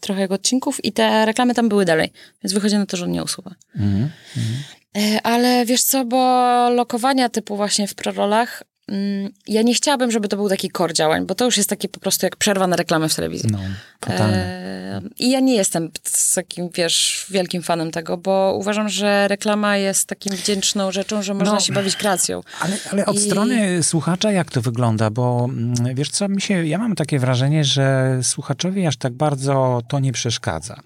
trochę jego odcinków i te reklamy tam były dalej, więc wychodzi na to, że on nie usuwa. Mhm. E, Ale wiesz co, bo lokowania typu właśnie w prerolach, mm, ja nie chciałabym, żeby to był taki core działań, bo to już jest takie po prostu jak przerwa na reklamę w telewizji. No. E, I ja nie jestem takim, wiesz, wielkim fanem tego, bo uważam, że reklama jest takim wdzięczną rzeczą, że można No. się bawić kreacją. Ale, ale od I- strony słuchacza jak to wygląda? Bo mm, wiesz co, mi się, ja mam takie wrażenie, że słuchaczowi aż tak bardzo to nie przeszkadza.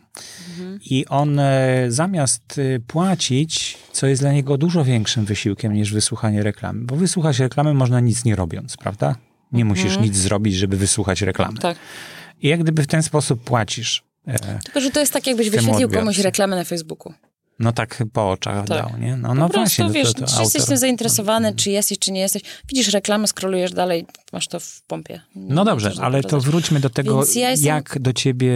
I on e, zamiast e, płacić, co jest dla niego dużo większym wysiłkiem niż wysłuchanie reklamy, bo wysłuchać reklamy można nic nie robiąc, prawda? Nie musisz nic zrobić, żeby wysłuchać reklamy. Tak. I jak gdyby w ten sposób płacisz. E, Tylko, że to jest tak, jakbyś wyświetlił komuś reklamę na Facebooku. No tak po oczach Tak. dał, nie? No, Po no prostu, właśnie. no wiesz, to, to czy jesteś autor- tym zainteresowany, czy jesteś, czy nie jesteś. Widzisz reklamę, skrolujesz dalej, masz to w pompie. Nie No dobrze, ale to zabrać. wróćmy do tego, ja jestem- jak do ciebie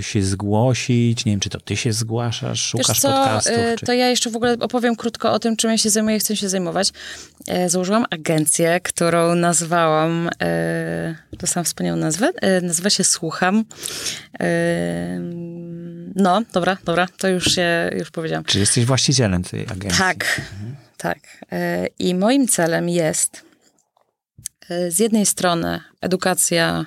się zgłosić. Nie wiem, czy to ty się zgłaszasz, szukasz Wiesz co, podcastów. y, Czy... to ja jeszcze w ogóle opowiem krótko o tym, czym ja się zajmuję chcę się zajmować. E, Założyłam agencję, którą nazwałam, e, to sam wspaniałą nazwę, e, nazywa się Słucham. No, dobra, dobra, to już się, już powiedziałam. Czy jesteś właścicielem tej agencji? Tak, tak. E, I moim celem jest e, z jednej strony edukacja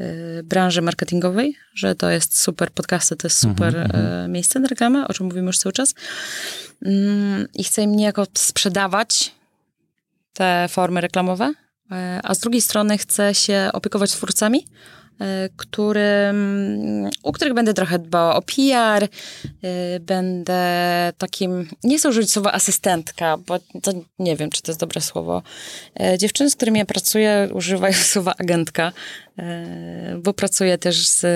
e, branży marketingowej, że to jest super podcasty, to jest super e, miejsce na reklamę, o czym mówimy już cały czas. Mm, I chcę im niejako sprzedawać te formy reklamowe, a z drugiej strony chcę się opiekować twórcami, e, którym, u których będę trochę dbała o PR, y, będę takim, nie chcę użyć słowa asystentka, bo to nie wiem, czy to jest dobre słowo. E, Dziewczyny, z którymi ja pracuję, używają słowa agentka, bo pracuję też z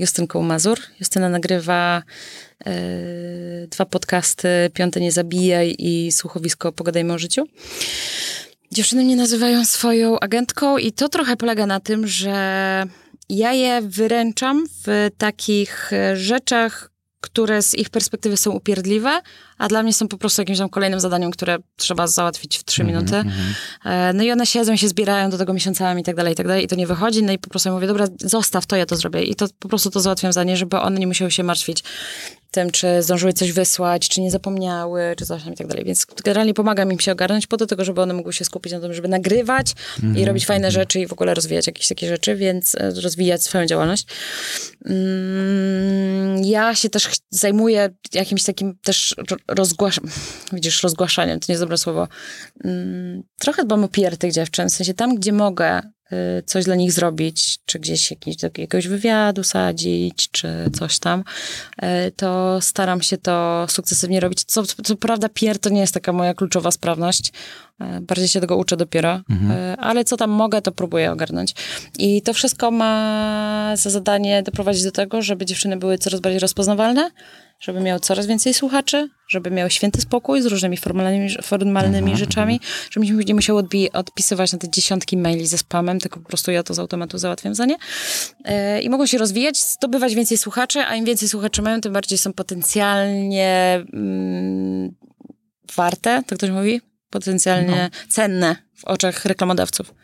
Justynką Mazur. Justyna nagrywa dwa podcasty, Piąte Nie Zabijaj i Słuchowisko Pogadajmy o życiu. Dziewczyny mnie nazywają swoją agentką i to trochę polega na tym, że ja je wyręczam w takich e, rzeczach, które z ich perspektywy są upierdliwe, a dla mnie są po prostu jakimś tam kolejnym zadaniem, które trzeba załatwić w trzy minuty. E, No i one siedzą, się zbierają do tego miesiącami i tak dalej, i tak dalej i to nie wychodzi, no i po prostu ja mówię, dobra, zostaw to, ja to zrobię. I to po prostu to załatwiam za nie, żeby one nie musiały się martwić tym, czy zdążyły coś wysłać, czy nie zapomniały, czy coś tam i tak dalej. Więc generalnie pomagam im się ogarnąć po to, tylko żeby one mogły się skupić na tym, żeby nagrywać i robić fajne rzeczy i w ogóle rozwijać jakieś takie rzeczy, więc e, rozwijać swoją działalność. Mm, ja się też zajmuję jakimś takim też ro- rozgłaszam, widzisz, rozgłaszaniem, to nie jest dobre słowo. Mm, trochę dbam o PR tych dziewczyn, w sensie tam, gdzie mogę coś dla nich zrobić, czy gdzieś jakiś, do jakiegoś wywiadu sadzić, czy coś tam, y, to staram się to sukcesywnie robić. Co, co prawda PR to nie jest taka moja kluczowa sprawność, y, bardziej się tego uczę dopiero, y, ale co tam mogę, to próbuję ogarnąć. I to wszystko ma za zadanie doprowadzić do tego, żeby dziewczyny były coraz bardziej rozpoznawalne, żeby miały coraz więcej słuchaczy, żeby miały święty spokój z różnymi formalnymi, formalnymi rzeczami, żebyśmy nie musiały odbi- odpisywać na te dziesiątki maili ze spamem, tylko po prostu ja to z automatu załatwiam za nie. E, I mogą się rozwijać, zdobywać więcej słuchaczy, a im więcej słuchaczy mają, tym bardziej są potencjalnie mm, warte, to ktoś mówi? Potencjalnie cenne w oczach reklamodawców.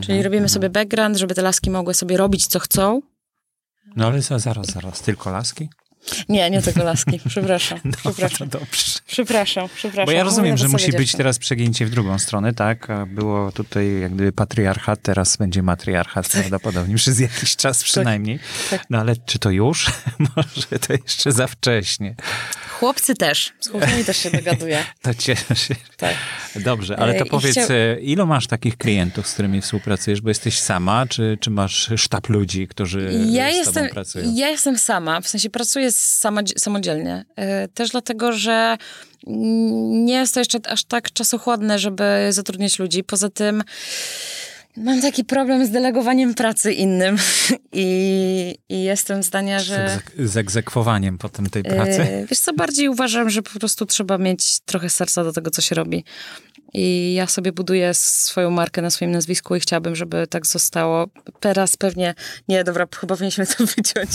Czyli robimy sobie background, żeby te laski mogły sobie robić, co chcą, No ale za, zaraz, zaraz, tylko laski? Nie, nie tylko laski. Przepraszam. No, Przepraszam. dobrze. Przepraszam, przepraszam. Bo ja rozumiem, że musi być teraz przegięcie w drugą stronę, tak? Było tutaj jak gdyby patriarchat, teraz będzie matriarchat prawdopodobnie, przez jakiś czas przynajmniej. tak. No ale czy to już? Może to jeszcze za wcześnie. Chłopcy też. Z chłopcami też się dogaduję. To cieszę się. Tak. Dobrze, ale E, to i powiedz, chciał- e, ilu masz takich klientów, z którymi współpracujesz? Bo jesteś sama, czy, czy masz sztab ludzi, którzy Ja z jestem, tobą pracują? ja jestem sama, w sensie pracuję samodzielnie. E, Też dlatego, że nie jest to jeszcze aż tak czasochłodne, żeby zatrudniać ludzi. Poza tym mam taki problem z delegowaniem pracy innym i, i jestem zdania, że... z egzekwowaniem potem tej pracy? E, Wiesz co, bardziej uważam, że po prostu trzeba mieć trochę serca do tego, co się robi. I ja sobie buduję swoją markę na swoim nazwisku i chciałabym, żeby tak zostało. Teraz pewnie, nie, dobra, chyba powinniśmy to wyciąć.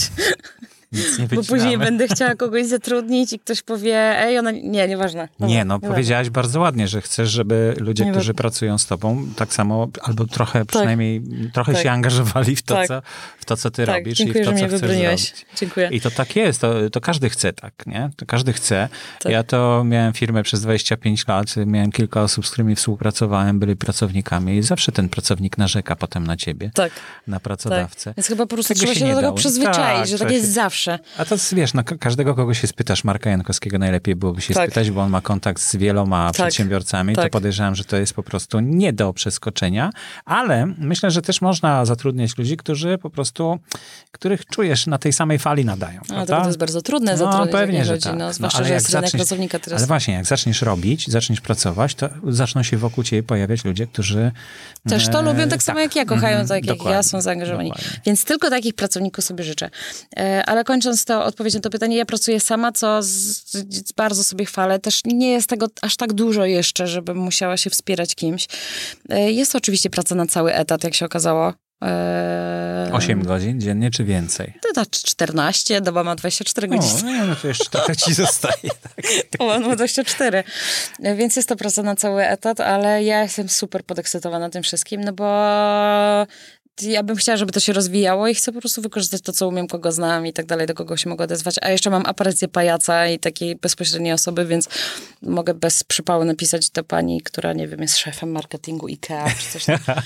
Nic nie Bo wycinamy. później będę chciała kogoś zatrudnić i ktoś powie, ej, ona, nie, nieważne. Dobra, Nie, no nieważne. powiedziałaś bardzo ładnie, że chcesz, żeby ludzie, Nie, którzy bo- pracują z tobą, tak samo, albo trochę przynajmniej, trochę Tak. się angażowali w to, Tak. co, w to, co ty Tak, robisz dziękuję, i w to, co chcesz wybroniłeś. zrobić. Dziękuję. I to tak jest, to, to każdy chce tak, nie? To każdy chce. Tak. Ja to miałem firmę przez 25 lat, miałem kilka osób, z którymi współpracowałem, byli pracownikami i zawsze ten pracownik narzeka potem na ciebie, Tak, na tak. pracodawcę. Więc chyba po prostu trzeba się się nie do tego dało. przyzwyczaić, Tak, że tak jest się- zawsze. A to wiesz, no, ka- każdego, kogo się spytasz, Marka Jankowskiego najlepiej byłoby się Tak. spytać, bo on ma kontakt z wieloma Tak. przedsiębiorcami, to Tak. podejrzewam, że to jest po prostu nie do przeskoczenia, ale myślę, że też można zatrudniać ludzi, którzy po prostu, których czujesz na tej samej fali nadają. A prawda? to, to jest bardzo trudne zatrudnić pewnie, że ludzi, tak. no, No, zwłaszcza, ale że jest rynek zaczniesz- pracownika teraz. Ale właśnie, jak zaczniesz robić, zaczniesz pracować, to zaczną się wokół ciebie pojawiać ludzie, którzy... Też to e, lubią tak samo jak ja, kochają mhm, tak jak ja, są zaangażowani. dokładnie. Więc tylko takich pracowników sobie życzę. E, Ale kończąc to odpowiedź na to pytanie, ja pracuję sama, co z, z, bardzo sobie chwalę. Też nie jest tego aż tak dużo jeszcze, żebym musiała się wspierać kimś. E, Jest to oczywiście praca na cały etat, jak się okazało. E, 8 godzin dziennie, czy więcej? To tak 14, doba ma 24 godziny. No, no to jeszcze trochę ci zostaje. Tak. Ma 24. Więc jest to praca na cały etat, ale ja jestem super podekscytowana tym wszystkim, no bo ja bym chciała, żeby to się rozwijało i chcę po prostu wykorzystać to, co umiem, kogo znam i tak dalej, do kogo się mogę odezwać. A jeszcze mam aparycję pajaca i takiej bezpośredniej osoby, więc mogę bez przypału napisać do pani, która, nie wiem, jest szefem marketingu IKEA czy coś tam.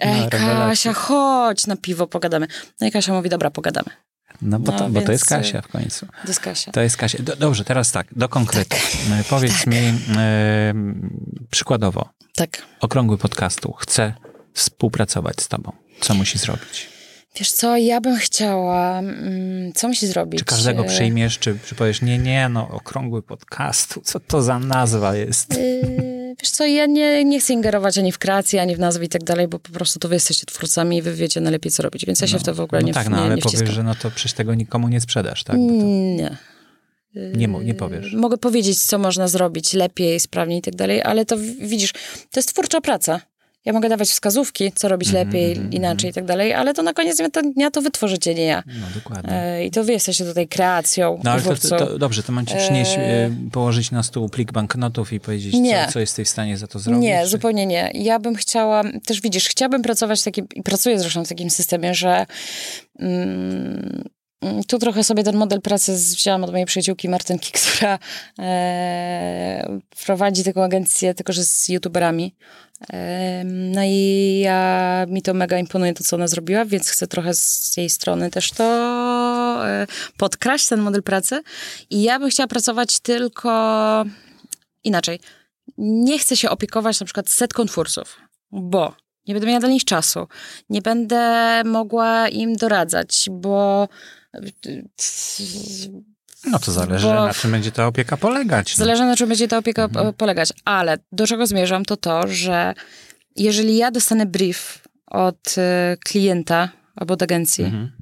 Ej, No, rewelacja. Kasia, chodź na piwo, pogadamy. No i Kasia mówi, dobra, pogadamy. No bo, No, to, bo to jest Kasia w końcu. To jest Kasia. To jest Kasia. Do, dobrze, teraz tak, do konkretu. E, Powiedz mi e, przykładowo, Tak. okrągły podcastu chce współpracować z tobą. Co musi zrobić? Wiesz co, ja bym chciała, mm, co musi zrobić? Czy każdego E, przyjmiesz, czy, czy powiesz, nie, nie, no okrągły podcastu, co to za nazwa jest? Yy, Wiesz co, ja nie, nie chcę ingerować ani w kreację, ani w nazwy i tak dalej, bo po prostu to wy jesteście twórcami i wy wiecie najlepiej, co robić, więc ja się w to w ogóle no nie, tak, no nie, ale nie powiesz, że no to przecież tego nikomu nie sprzedasz, tak? To Nie. nie, nie powiesz. Mogę powiedzieć, co można zrobić lepiej, sprawniej i tak dalej, ale to widzisz, to jest twórcza praca. Ja mogę dawać wskazówki, co robić Mhm, lepiej, inaczej i tak dalej, ale to na koniec dnia to, dnia to wy tworzycie, nie ja. No dokładnie. E, I to wy jesteście tutaj kreacją, No ale to, to, to dobrze, to mam ci przynieść, Eee. e, położyć na stół plik banknotów i powiedzieć, Nie. co, co jesteś w stanie za to zrobić? Nie, czy- zupełnie nie. Ja bym chciała, też widzisz, chciałabym pracować w takim, i pracuję zresztą w takim systemie, że mm, mm, tu trochę sobie ten model pracy wzięłam od mojej przyjaciółki Martynki, która e, prowadzi taką agencję, tylko że z youtuberami. E, no i ja, mi to mega imponuje to, co ona zrobiła, więc chcę trochę z jej strony też to e, podkraść, ten model pracy. I ja bym chciała pracować tylko inaczej. Nie chcę się opiekować na przykład setką twórców, bo nie będę miała dla nich czasu. Nie będę mogła im doradzać, bo No to zależy, Bo- na czym będzie ta opieka polegać. No. Zależy na czym będzie ta opieka Mhm. polegać. Ale do czego zmierzam, to to, że jeżeli ja dostanę brief od e, klienta albo od agencji, Mhm.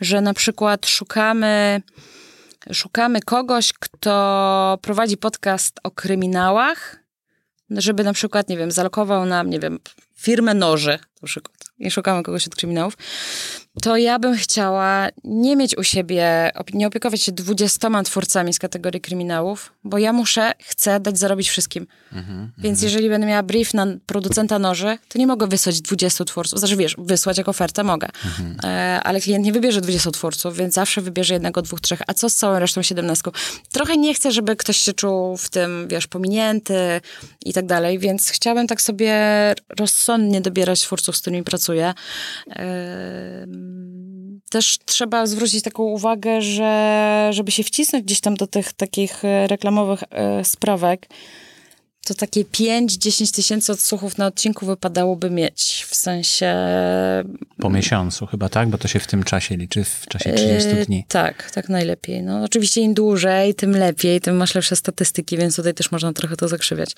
że na przykład szukamy, szukamy kogoś, kto prowadzi podcast o kryminałach, żeby na przykład, nie wiem, zalokował nam, nie wiem, firmę noży, na przykład, i szukamy kogoś od kryminałów, to ja bym chciała nie mieć u siebie, nie opiekować się dwudziestoma twórcami z kategorii kryminałów, bo ja muszę, chcę dać zarobić wszystkim. Mhm. Więc jeżeli będę miała brief na producenta noży, to nie mogę wysłać 20 twórców. Znaczy wiesz, wysłać jako ofertę mogę, Mhm. e, ale klient nie wybierze 20 twórców, więc zawsze wybierze jednego, dwóch, trzech. A co z całą resztą 17? Trochę nie chcę, żeby ktoś się czuł w tym, wiesz, pominięty i tak dalej, więc chciałabym tak sobie rozsądnie dobierać twórców, z którymi pracuję. Też trzeba zwrócić taką uwagę, że żeby się wcisnąć gdzieś tam do tych takich e, reklamowych e, sprawek, to takie 5-10 tysięcy odsłuchów na odcinku wypadałoby mieć. W sensie. Po miesiącu chyba, tak? Bo to się w tym czasie liczy, w czasie 30 e, dni. Tak, tak najlepiej. No, oczywiście im dłużej, tym lepiej, tym masz lepsze statystyki, więc tutaj też można trochę to zakrzywiać.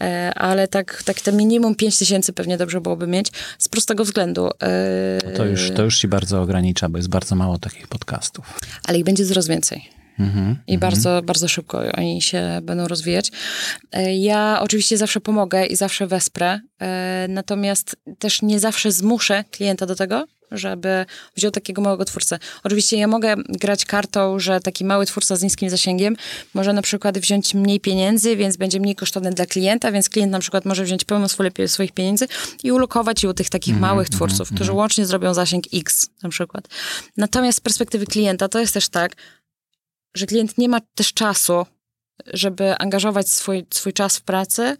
E, ale tak, tak te minimum 5 tysięcy pewnie dobrze byłoby mieć z prostego względu. E, To już, to już ci bardzo ogranicza, bo jest bardzo mało takich podcastów. Ale ich będzie coraz więcej. Mhm. I bardzo, bardzo szybko oni się będą rozwijać. E, Ja oczywiście zawsze pomogę i zawsze wesprę, e, natomiast też nie zawsze zmuszę klienta do tego, żeby wziął takiego małego twórcę. Oczywiście ja mogę grać kartą, że taki mały twórca z niskim zasięgiem może na przykład wziąć mniej pieniędzy, więc będzie mniej kosztowny dla klienta, więc klient na przykład może wziąć pełną swój swoich pieniędzy i ulokować je u tych takich małych twórców, którzy łącznie zrobią zasięg X na przykład. Natomiast z perspektywy klienta to jest też tak, że klient nie ma też czasu, żeby angażować swój, swój czas w pracy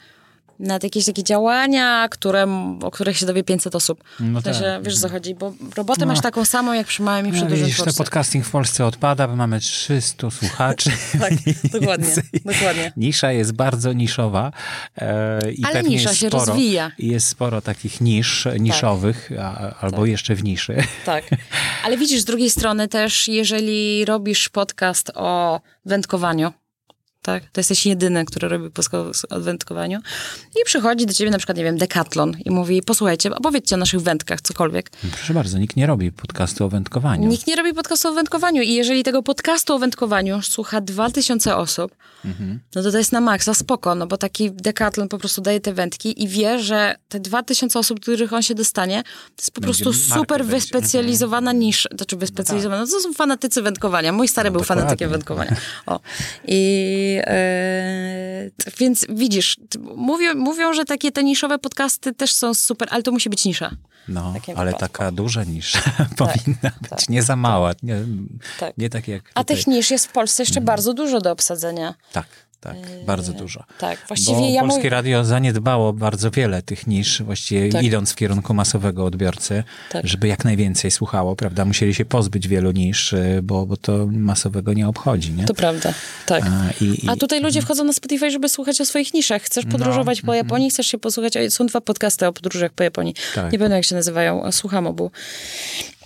na jakieś takie działania, które, o których się dowie 500 osób. No w sensie, tak. wiesz o co chodzi, bo robotę No. masz taką samą jak przy małym i przy No, dużym widzisz, twórcy. podcasting w Polsce odpada, bo mamy 300 słuchaczy. Tak, dokładnie, dokładnie. Nisza jest bardzo niszowa. E, i Ale nisza się sporo, rozwija. Jest sporo takich nisz niszowych, a, albo Tak. jeszcze w niszy. Tak. Ale widzisz, z drugiej strony też, jeżeli robisz podcast o wędkowaniu, tak? To jesteś jedyny, który robi podcast o wędkowaniu i przychodzi do ciebie na przykład, nie wiem, Decathlon i mówi, posłuchajcie, opowiedzcie o naszych wędkach, cokolwiek. Proszę bardzo, nikt nie robi podcastu o wędkowaniu. Nikt nie robi podcastu o wędkowaniu i jeżeli tego podcastu o wędkowaniu słucha 2000 osób, Mhm. no to to jest na maksa spoko, no bo taki Decathlon po prostu daje te wędki i wie, że te 2000 osób, których on się dostanie, to jest po Będzie prostu super będzie. wyspecjalizowana niż, znaczy wyspecjalizowana, no to są fanatycy wędkowania. Mój stary No był dokładnie. fanatykiem wędkowania. O. I e, więc widzisz, mówią, mówią, że takie te niszowe podcasty też są super, ale to musi być nisza. No, takim ale wypadku. taka duża nisza powinna być, tak, nie za mała, nie, Tak. nie tak jak A tutaj. tych nisz jest w Polsce jeszcze bardzo dużo do obsadzenia. Tak, tak, bardzo dużo. Tak, właściwie Bo ja Polskie mówię... Radio zaniedbało bardzo wiele tych nisz, właściwie Tak. idąc w kierunku masowego odbiorcy, Tak. żeby jak najwięcej słuchało, prawda? Musieli się pozbyć wielu nisz, y, bo, bo to masowego nie obchodzi, nie? To prawda, tak. A, i, i, A tutaj ludzie wchodzą na Spotify, żeby słuchać o swoich niszach. Chcesz podróżować po Japonii, chcesz się posłuchać. Są dwa podcasty o podróżach po Japonii. Tak. Nie pamiętam, jak się nazywają. Słucham obu.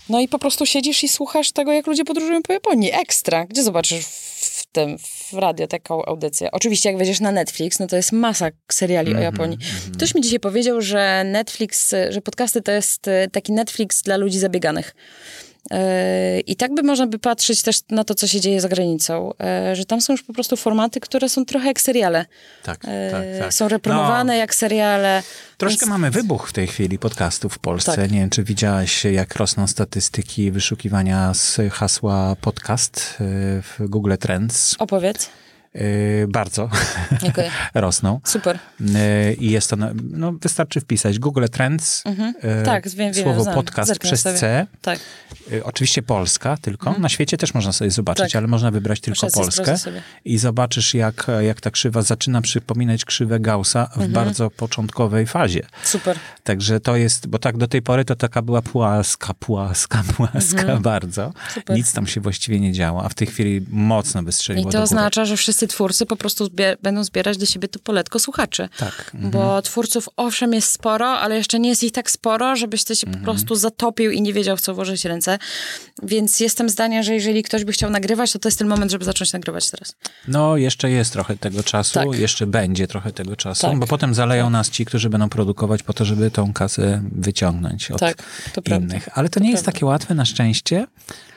No i po prostu siedzisz i słuchasz tego, jak ludzie podróżują po Japonii. Ekstra. Gdzie zobaczysz tym, w radio taką audycję? Oczywiście, jak wejdziesz na Netflix, no to jest masa seriali o Japonii. Ktoś mi dzisiaj powiedział, że Netflix, że podcasty to jest e, taki Netflix dla ludzi zabieganych. E, I tak by można by patrzeć też na to, co się dzieje za granicą, e, że tam są już po prostu formaty, które są trochę jak seriale. tak, E, tak, tak. Są repromowane jak seriale. Troszkę więc- mamy wybuch w tej chwili podcastów w Polsce. Tak. Nie wiem, czy widziałaś, jak rosną statystyki wyszukiwania z hasła podcast y, w Google Trends. Opowiedz. Y, bardzo Dziękuję. rosną. Super. Y, I jest to, no wystarczy wpisać Google Trends, y, Tak, wiem, wiem, słowo znam. podcast Zerknę przez sobie. C, Tak. oczywiście Polska tylko. Na świecie też można sobie zobaczyć, Tak. ale można wybrać tylko Muszę Polskę i zobaczysz, jak, jak ta krzywa zaczyna przypominać krzywę Gaussa w Mhm. bardzo początkowej fazie. Super. Także to jest, bo tak do tej pory to taka była płaska, płaska, płaska bardzo. Mhm. Super. Nic tam się właściwie nie działo, a w tej chwili mocno wystrzeliło I to oznacza, że wszyscy twórcy po prostu zbie- będą zbierać do siebie to poletko słuchaczy. Tak. mhm. Bo twórców owszem jest sporo, ale jeszcze nie jest ich tak sporo, żebyś ty się Mhm. po prostu zatopił i nie wiedział, w co włożyć ręce. Więc jestem zdania, że jeżeli ktoś by chciał nagrywać, to to jest ten moment, żeby zacząć nagrywać teraz. No, jeszcze jest trochę tego czasu, Tak. jeszcze będzie trochę tego czasu, Tak. bo potem zaleją nas ci, którzy będą produkować po to, żeby tą kasę wyciągnąć od Tak, to prawda. innych. Ale to nie jest prawda. takie łatwe na szczęście,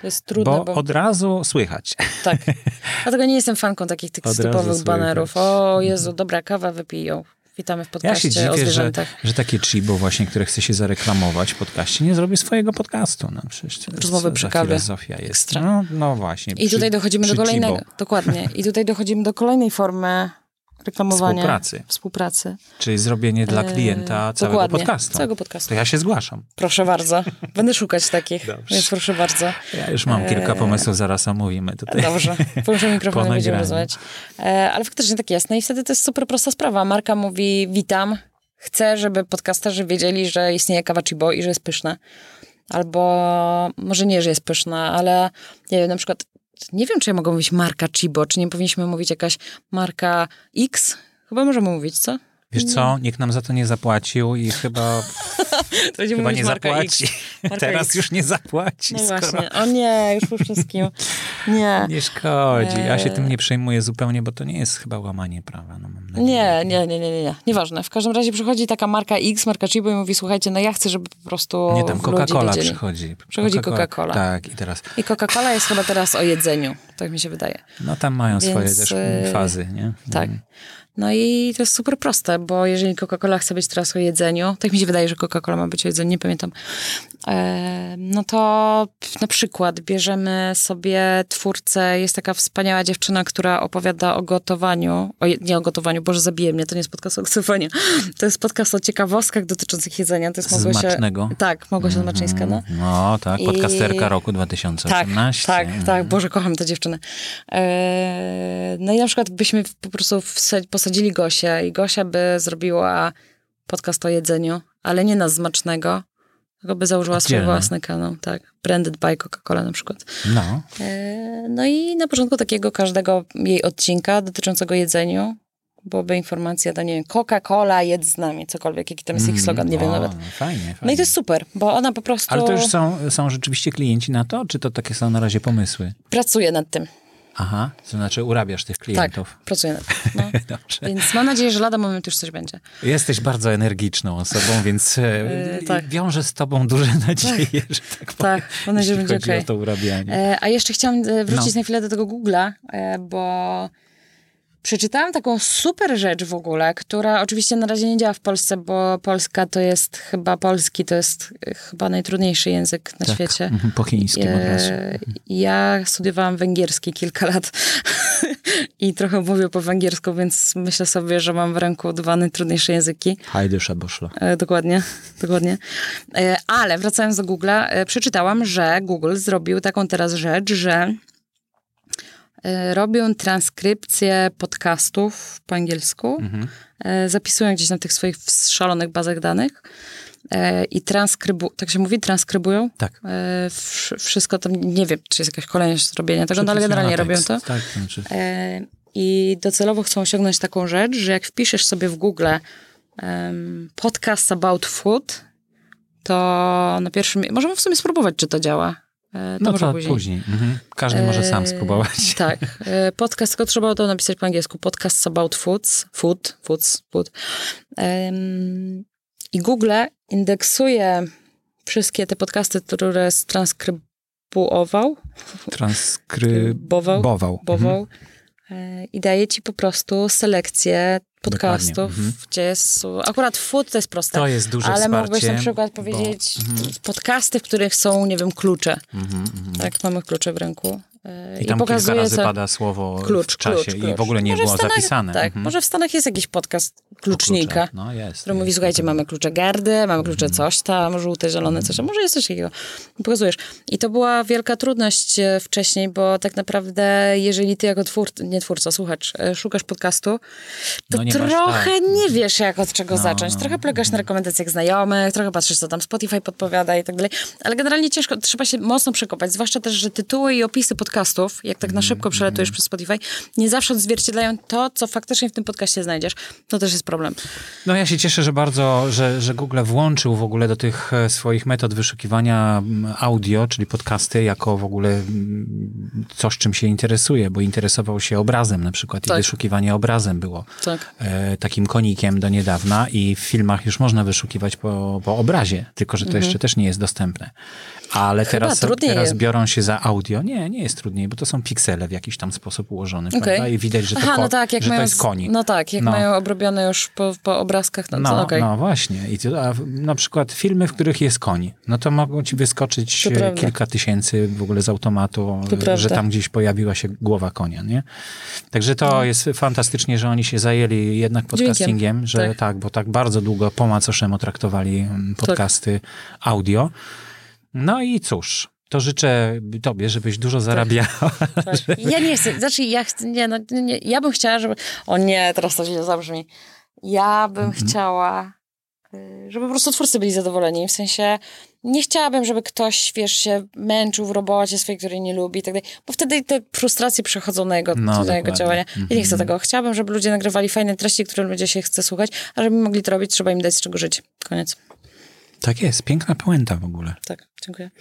To jest trudne, bo bo... od razu słychać. Tak. Dlatego nie jestem fanką takich tych słychać. banerów. O Jezu, dobra kawa, wypij ją. Witamy w Ja podcaście się o dziwię, że, zwierzętach. że takie Chibo właśnie, które chce się zareklamować w podcaście, nie zrobi swojego podcastu. No, przecież Rozmowy przy kawie. filozofia jest. No, no właśnie. I przy- tutaj dochodzimy do kolejnego. Chibo, Dokładnie. I tutaj dochodzimy do kolejnej formy reklamowania. Współpracy. Współpracy. Czyli zrobienie dla Eee, klienta całego dokładnie. podcastu. Całego podcastu. To ja się zgłaszam. Proszę bardzo. Będę szukać takich, Dobrze. więc proszę bardzo. Ja już mam kilka Eee, pomysłów, zaraz omówimy tutaj. Dobrze, połączę mikrofon będziemy rozmawiać. E, ale faktycznie tak jest. No i wtedy to jest super prosta sprawa. Marka mówi, witam, chcę, żeby podcasterzy wiedzieli, że istnieje kawa Chibo i że jest pyszna. Albo może nie, że jest pyszna, ale nie wiem, na przykład nie wiem, czy ja mogę mówić marka Chibo, czy nie powinniśmy mówić jakaś marka X? Chyba możemy mówić, co? Wiesz co, nikt nam za to nie zapłacił i chyba, To będziemy chyba nie marka zapłaci. Teraz X. już nie zapłaci, No skoro właśnie. O nie, już po wszystkim. Nie. nie szkodzi. Ja się tym nie przejmuję zupełnie, bo to nie jest chyba łamanie prawa. No, mam nadzieję. Nie, nie, nie, nie, nie, nie. Nieważne. W każdym razie przychodzi taka marka X, marka Chibo i mówi, słuchajcie, no ja chcę, żeby po prostu Nie, tam Coca-Cola przychodzi. Przychodzi Coca-Cola. Tak, i teraz, I Coca-Cola jest chyba teraz o jedzeniu, tak mi się wydaje. no tam mają Więc, swoje też e, fazy, nie? Tak. No i to jest super proste, bo jeżeli Coca-Cola chce być teraz o jedzeniu, tak mi się wydaje, że Coca-Cola ma być o jedzeniu, nie pamiętam, e, no to na przykład bierzemy sobie twórcę, jest taka wspaniała dziewczyna, która opowiada o gotowaniu, o, nie o gotowaniu, Boże zabije mnie, to nie jest podcast o gotowaniu, to jest podcast o ciekawostkach dotyczących jedzenia, to jest Z Małgosia... Smacznego. Tak, Małgosia Zmaczyńska, no. No tak, I- podcasterka roku Tak, 2018. tak, tak. Boże, kocham tę dziewczynę. Eee, no i na przykład byśmy po prostu wsa- posadzili Gosię i Gosia by zrobiła podcast o jedzeniu, ale nie na smacznego, tylko by założyła swój własny kanał, tak. Branded by Coca-Cola na przykład. No, Eee, no i na początku takiego każdego jej odcinka dotyczącego jedzeniu byłoby informacja, to nie wiem, Coca-Cola, jedz z nami, cokolwiek, jaki tam jest ich slogan, nie wiem o, nawet. Fajnie, fajnie. No i to jest super, bo ona po prostu Ale to już są, są rzeczywiście klienci na to, czy to takie są na razie pomysły? pracuje nad tym. Aha, to znaczy urabiasz tych klientów. Tak, pracuję nad. No. Więc mam nadzieję, że lada moment już coś będzie. Jesteś bardzo energiczną osobą, więc E, tak. wiążę z tobą duże nadzieje, że tak powiem, Tak, mam nadzieję, że będzie okej. o to urabianie. E, a jeszcze chciałam e, wrócić No. na chwilę do tego Google'a, e, bo przeczytałam taką super rzecz w ogóle, która oczywiście na razie nie działa w Polsce, bo Polska to jest chyba, polski to jest e, chyba najtrudniejszy język na Tak, świecie. mhm, Po chińskim od razu. E, Ja studiowałam węgierski kilka lat i trochę mówię po węgiersku, więc myślę sobie, że mam w ręku dwa najtrudniejsze języki. Hajdy szaboszlo. E, Dokładnie, dokładnie. E, Ale wracając do Google'a, e, przeczytałam, że Google zrobił taką teraz rzecz, że e, robią transkrypcję podcastów po angielsku, Mhm. e, zapisują gdzieś na tych swoich szalonych bazach danych e, i transkrybu, tak się mówi, transkrybują Tak. e, wsz- wszystko tam, nie wiem, czy jest jakaś kolejność zrobienia tego, no ale generalnie robią to. Tak, to znaczy, E, I docelowo chcą osiągnąć taką rzecz, że jak wpiszesz sobie w Google podcast about food, to na pierwszym... Możemy w sumie spróbować, czy to działa. E, to no może to później. później. Mhm. Każdy może sam E, spróbować. Tak. E, Podcast, tylko trzeba to napisać po angielsku. Podcast about foods. Food, foods, food. I Google indeksuje wszystkie te podcasty, które transkrybuował. Transkrybował. Bował. Mhm. Bował. E, I daje ci po prostu selekcję podcastów, mhm. gdzie jest... Akurat food to jest proste. To jest duże Ale wsparcie. mógłbyś na przykład bo- powiedzieć Mhm. podcasty, w których są, nie wiem, klucze. Mhm, mhm. Tak, mamy klucze w ręku. I tam kilka pokazuje, razy co- pada słowo klucz, w czasie klucz, i klucz. w ogóle nie Może było Stanach- zapisane. Tak, Mhm. może w Stanach jest jakiś podcast klucznika. No jest. który mówi, jest, słuchajcie, mamy klucze gardy, mamy klucze coś tam, żółte, zielone, coś tam, może jest coś takiego. I Pokazujesz. I to była wielka trudność e, wcześniej, bo tak naprawdę, jeżeli ty jako twórca, nie twórca, słuchacz, e, szukasz podcastu, to No nie masz, trochę tak. nie wiesz, jak od czego No, zacząć. no, Trochę polegasz na rekomendacjach znajomych, trochę patrzysz, co tam Spotify podpowiada i tak dalej, ale generalnie ciężko, trzeba się mocno przekopać, zwłaszcza też, że tytuły i opisy podcastów, jak tak na szybko przelatujesz przez Spotify, nie zawsze odzwierciedlają to, co faktycznie w tym podcaście znajdziesz. To też jest problem. No ja się cieszę, że bardzo, że, że Google włączył w ogóle do tych e, swoich metod wyszukiwania mm, audio, czyli podcasty, jako w ogóle mm, coś, czym się interesuje, bo interesował się obrazem na przykład Tak. i wyszukiwanie obrazem było Tak. e, takim konikiem do niedawna i w filmach już można wyszukiwać po, po obrazie, tylko że to jeszcze też nie jest dostępne. Ale. Chyba teraz, teraz biorą się za audio. Nie, nie jest trudniej, bo to są piksele w jakiś tam sposób ułożone, prawda? I widać, że to, Aha, ko- no tak, jak że mają, to jest konik. No tak, jak No. mają obrobione już po, po obrazkach, no, No, to okej. no właśnie. I to, a na przykład filmy, w których jest koń, no to mogą ci wyskoczyć e, kilka tysięcy w ogóle z automatu, To e, że tam gdzieś pojawiła się głowa konia, nie? Także to No. jest fantastycznie, że oni się zajęli jednak podcastingiem, że tak. tak. bo tak bardzo długo po macoszemu traktowali mm, podcasty audio. No i cóż, to życzę tobie, żebyś dużo zarabiała. Tak. Ja nie chcę, znaczy ja chcę, nie, no, nie, ja bym chciała, żeby, o nie, teraz to źle zabrzmi. Ja bym Mhm. chciała, y, żeby po prostu twórcy byli zadowoleni, w sensie nie chciałabym, żeby ktoś, wiesz, się męczył w robocie swojej, której nie lubi i tak dalej, bo wtedy te frustracje przechodzą na jego, No, na jego działania. Ja nie chcę Mhm. tego. Chciałabym, żeby ludzie nagrywali fajne treści, które ludzie się chce słuchać, a żeby mogli to robić, trzeba im dać z czego żyć. Koniec. Tak jest, piękna puenta w ogóle. Tak, dziękuję.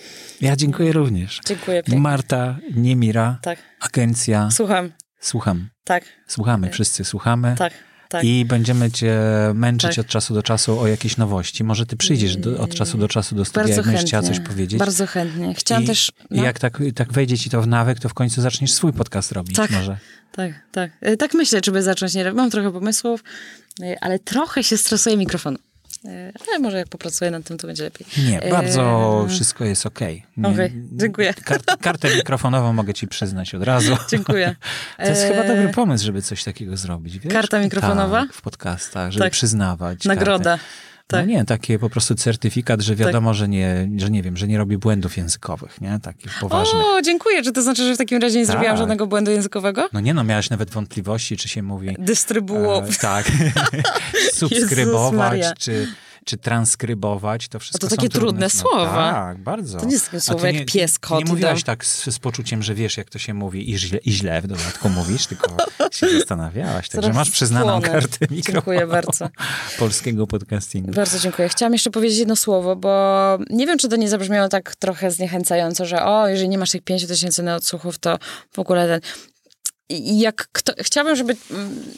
Ja dziękuję również. Dziękuję pięknie. Marta Niemira, Tak, agencja. słucham. Słucham. Tak, Słuchamy, wszyscy słuchamy. tak, tak. I będziemy cię męczyć Tak. od czasu do czasu o jakieś nowości. Może ty przyjdziesz do, od czasu do czasu do studia, Bardzo jak będziesz chciała coś powiedzieć. Bardzo chętnie. Chciałam I, też... I no. jak tak, tak wejdzie ci to w nawyk, to w końcu zaczniesz swój podcast robić Tak. może. Tak, tak. E, Tak myślę, czy by zacząć. Nie, mam trochę pomysłów, e, ale trochę się stresuje mikrofon. E, Ale może jak popracuję nad tym, to będzie lepiej. Nie, E, bardzo wszystko jest okej. Okej, dziękuję. Kart, kartę mikrofonową mogę ci przyznać od razu. Dziękuję. To jest E, chyba dobry pomysł, żeby coś takiego zrobić. Wiesz? Karta mikrofonowa? Tak, w podcastach, żeby Tak. przyznawać. Nagroda. Kartę. Tak. No nie, takie po prostu certyfikat, że wiadomo, że, nie, że nie wiem, że nie robi błędów językowych, nie? Takich poważnych. O, dziękuję. Czy to znaczy, że w takim razie nie Tak. zrobiłam żadnego błędu językowego? No nie no, miałaś nawet wątpliwości, czy się mówi Dystrybuło. e, tak, subskrybować, czy, czy transkrybować, to wszystko to takie trudne słowa. Tak, bardzo. To nie jest takie A słowo jak nie, pies, kot Nie mówiłaś dom. tak z, z poczuciem, że wiesz, jak to się mówi i źle, i źle w dodatku mówisz, tylko się zastanawiałaś. Także Zaraz masz przyznaną spłonę. kartę mikrofonu Dziękuję bardzo. polskiego podcastingu. Bardzo dziękuję. Chciałam jeszcze powiedzieć jedno słowo, bo nie wiem, czy to nie zabrzmiało tak trochę zniechęcająco, że o, jeżeli nie masz tych 5 tysięcy na odsłuchów, to w ogóle ten... Jak kto... Chciałabym, żeby... mm,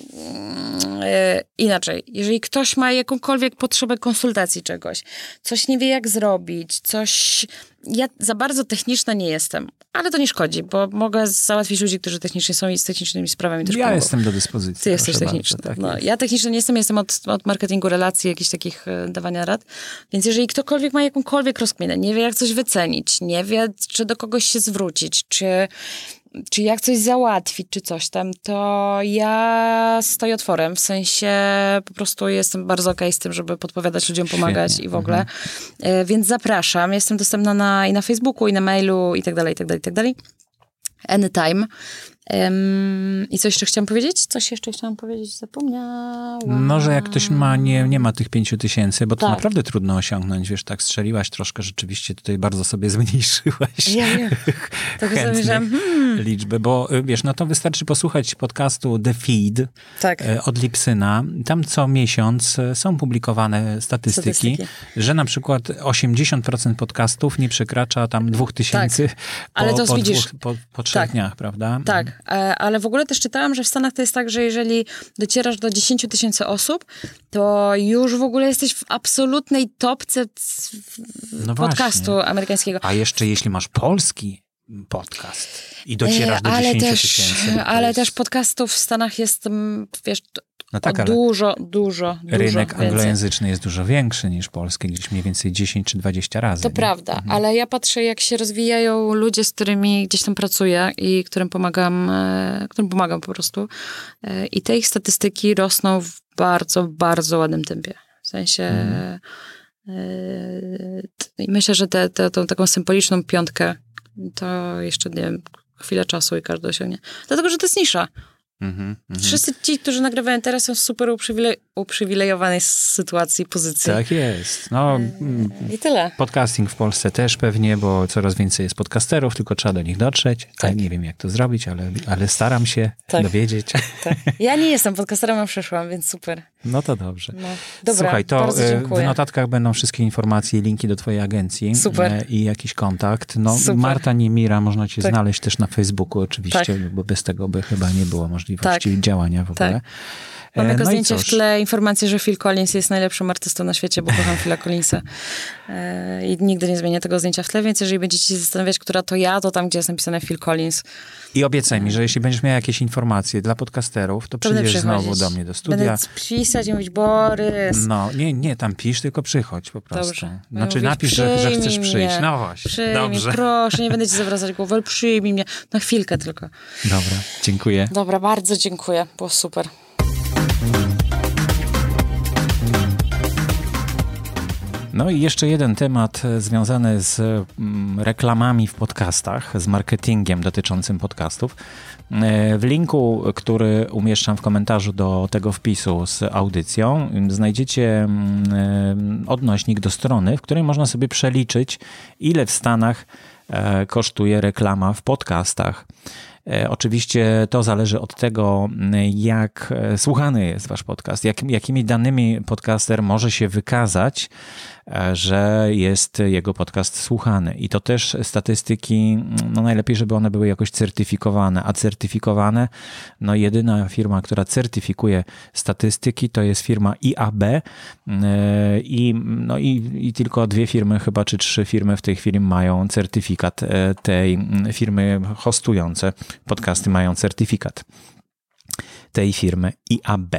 e, inaczej. Jeżeli ktoś ma jakąkolwiek potrzebę konsultacji czegoś, coś nie wie jak zrobić, coś... Ja za bardzo techniczna nie jestem, ale to nie szkodzi, bo mogę załatwić ludzi, którzy technicznie są i z technicznymi sprawami też Ja pomogą. jestem do dyspozycji. Ty jesteś techniczny. Bardzo, tak no, jest. ja techniczny nie jestem, jestem od, od marketingu relacji, jakichś takich e, dawania rad. Więc jeżeli ktokolwiek ma jakąkolwiek rozkminę, nie wie jak coś wycenić, nie wie czy do kogoś się zwrócić, czy, czy jak coś załatwić, czy coś tam, to ja stoję otworem. W sensie po prostu jestem bardzo okej z tym, żeby podpowiadać ludziom, pomagać Świetnie. i w ogóle. E, Więc zapraszam. Jestem dostępna na, i na Facebooku, i na mailu, i tak dalej, i tak dalej, i tak dalej. Anytime. Em, I co jeszcze chciałam powiedzieć? Coś jeszcze chciałam powiedzieć, zapomniałam. No, że jak ktoś ma, nie, nie ma tych pięciu tysięcy, bo to Tak. naprawdę trudno osiągnąć, wiesz, tak strzeliłaś troszkę, rzeczywiście tutaj bardzo sobie zmniejszyłaś Ja wiem. Tak zamierzam. Hmm. liczby, bo y, wiesz, no to wystarczy posłuchać podcastu The Feed Tak. e, od Lipsyna. Tam co miesiąc e, są publikowane statystyki, Statystyki. że na przykład 80% podcastów nie przekracza tam dwóch tysięcy po, Ale to po, widzisz- dwóch, po, po trzech Tak. dniach, prawda? Tak, ale w ogóle też czytałam, że w Stanach to jest tak, że jeżeli docierasz do 10 tysięcy osób, to już w ogóle jesteś w absolutnej topce No podcastu właśnie. amerykańskiego. A jeszcze jeśli masz polski podcast i docierasz E, do ale 10 też, tysięcy. Ale jest- też podcastów w Stanach jest, mm, wiesz, No tak, ale dużo, dużo, dużo rynek więcej. anglojęzyczny jest dużo większy niż polski, gdzieś mniej więcej 10 czy 20 razy. To nie? prawda, Mhm. ale ja patrzę, jak się rozwijają ludzie, z którymi gdzieś tam pracuję i którym pomagam, e, którym pomagam po prostu. E, I te ich statystyki rosną w bardzo, bardzo ładnym tempie. W sensie. Mhm. e, I myślę, że tę taką symboliczną piątkę to jeszcze nie wiem, chwilę czasu i każdy osiągnie. Dlatego, że to jest nisza. Mhm, mhm. Wszyscy ci, którzy nagrywają teraz, są w super uprzywile- uprzywilejowanej sytuacji, pozycji. Tak jest. No, mm, I tyle. podcasting w Polsce też pewnie, bo coraz więcej jest podcasterów, tylko trzeba do nich dotrzeć. Tak. Ja nie wiem, jak to zrobić, ale, ale staram się Tak. dowiedzieć. Tak. Ja nie jestem podcasterem, a przeszłam, więc super. No to dobrze. No. Dobra, Słuchaj, to e, w notatkach będą wszystkie informacje linki do twojej agencji. Super. e, I jakiś kontakt. No, Super. Marta Niemira można cię Tak. znaleźć też na Facebooku oczywiście, Tak. bo bez tego by chyba nie było możliwości Tak. działania w ogóle. Mam E, jako no i zdjęcie w tle informację, że Phil Collins jest najlepszym artystą na świecie, bo kocham Phila Collinsa. E, I nigdy nie zmienię tego zdjęcia w tle, więc jeżeli będziecie się zastanawiać, która to ja, to tam, gdzie jest napisane Phil Collins. I obiecaj mi, że jeśli będziesz miał jakieś informacje dla podcasterów, to przyjdziesz znowu do mnie do studia. Będę pisać i mówić, Borys, No, nie, nie, tam pisz, tylko przychodź po prostu. Dobrze. Znaczy Mówić, napisz, że, że chcesz przyjść. mnie. No właśnie, przyjmij, dobrze. proszę, nie będę ci zawracać głowy, ale przyjmij mnie na chwilkę tylko. Dobra, dziękuję. Dobra, bardzo dziękuję, było super. No i jeszcze jeden temat e, związany z mm, reklamami w podcastach, z marketingiem dotyczącym podcastów. E, W linku, który umieszczam w komentarzu do tego wpisu z audycją, m, znajdziecie mm, e, odnośnik do strony, w której można sobie przeliczyć, ile w Stanach kosztuje reklama w podcastach. Oczywiście to zależy od tego, jak słuchany jest wasz podcast, jak, jakimi danymi podcaster może się wykazać, że jest jego podcast słuchany. I to też statystyki, no najlepiej, żeby one były jakoś certyfikowane, a certyfikowane, no jedyna firma, która certyfikuje statystyki, to jest firma IAB e, i, no i, i tylko dwie firmy, chyba czy trzy firmy w tej chwili mają certyfikat e, tej firmy hostujące. Podcasty mają certyfikat tej firmy IAB.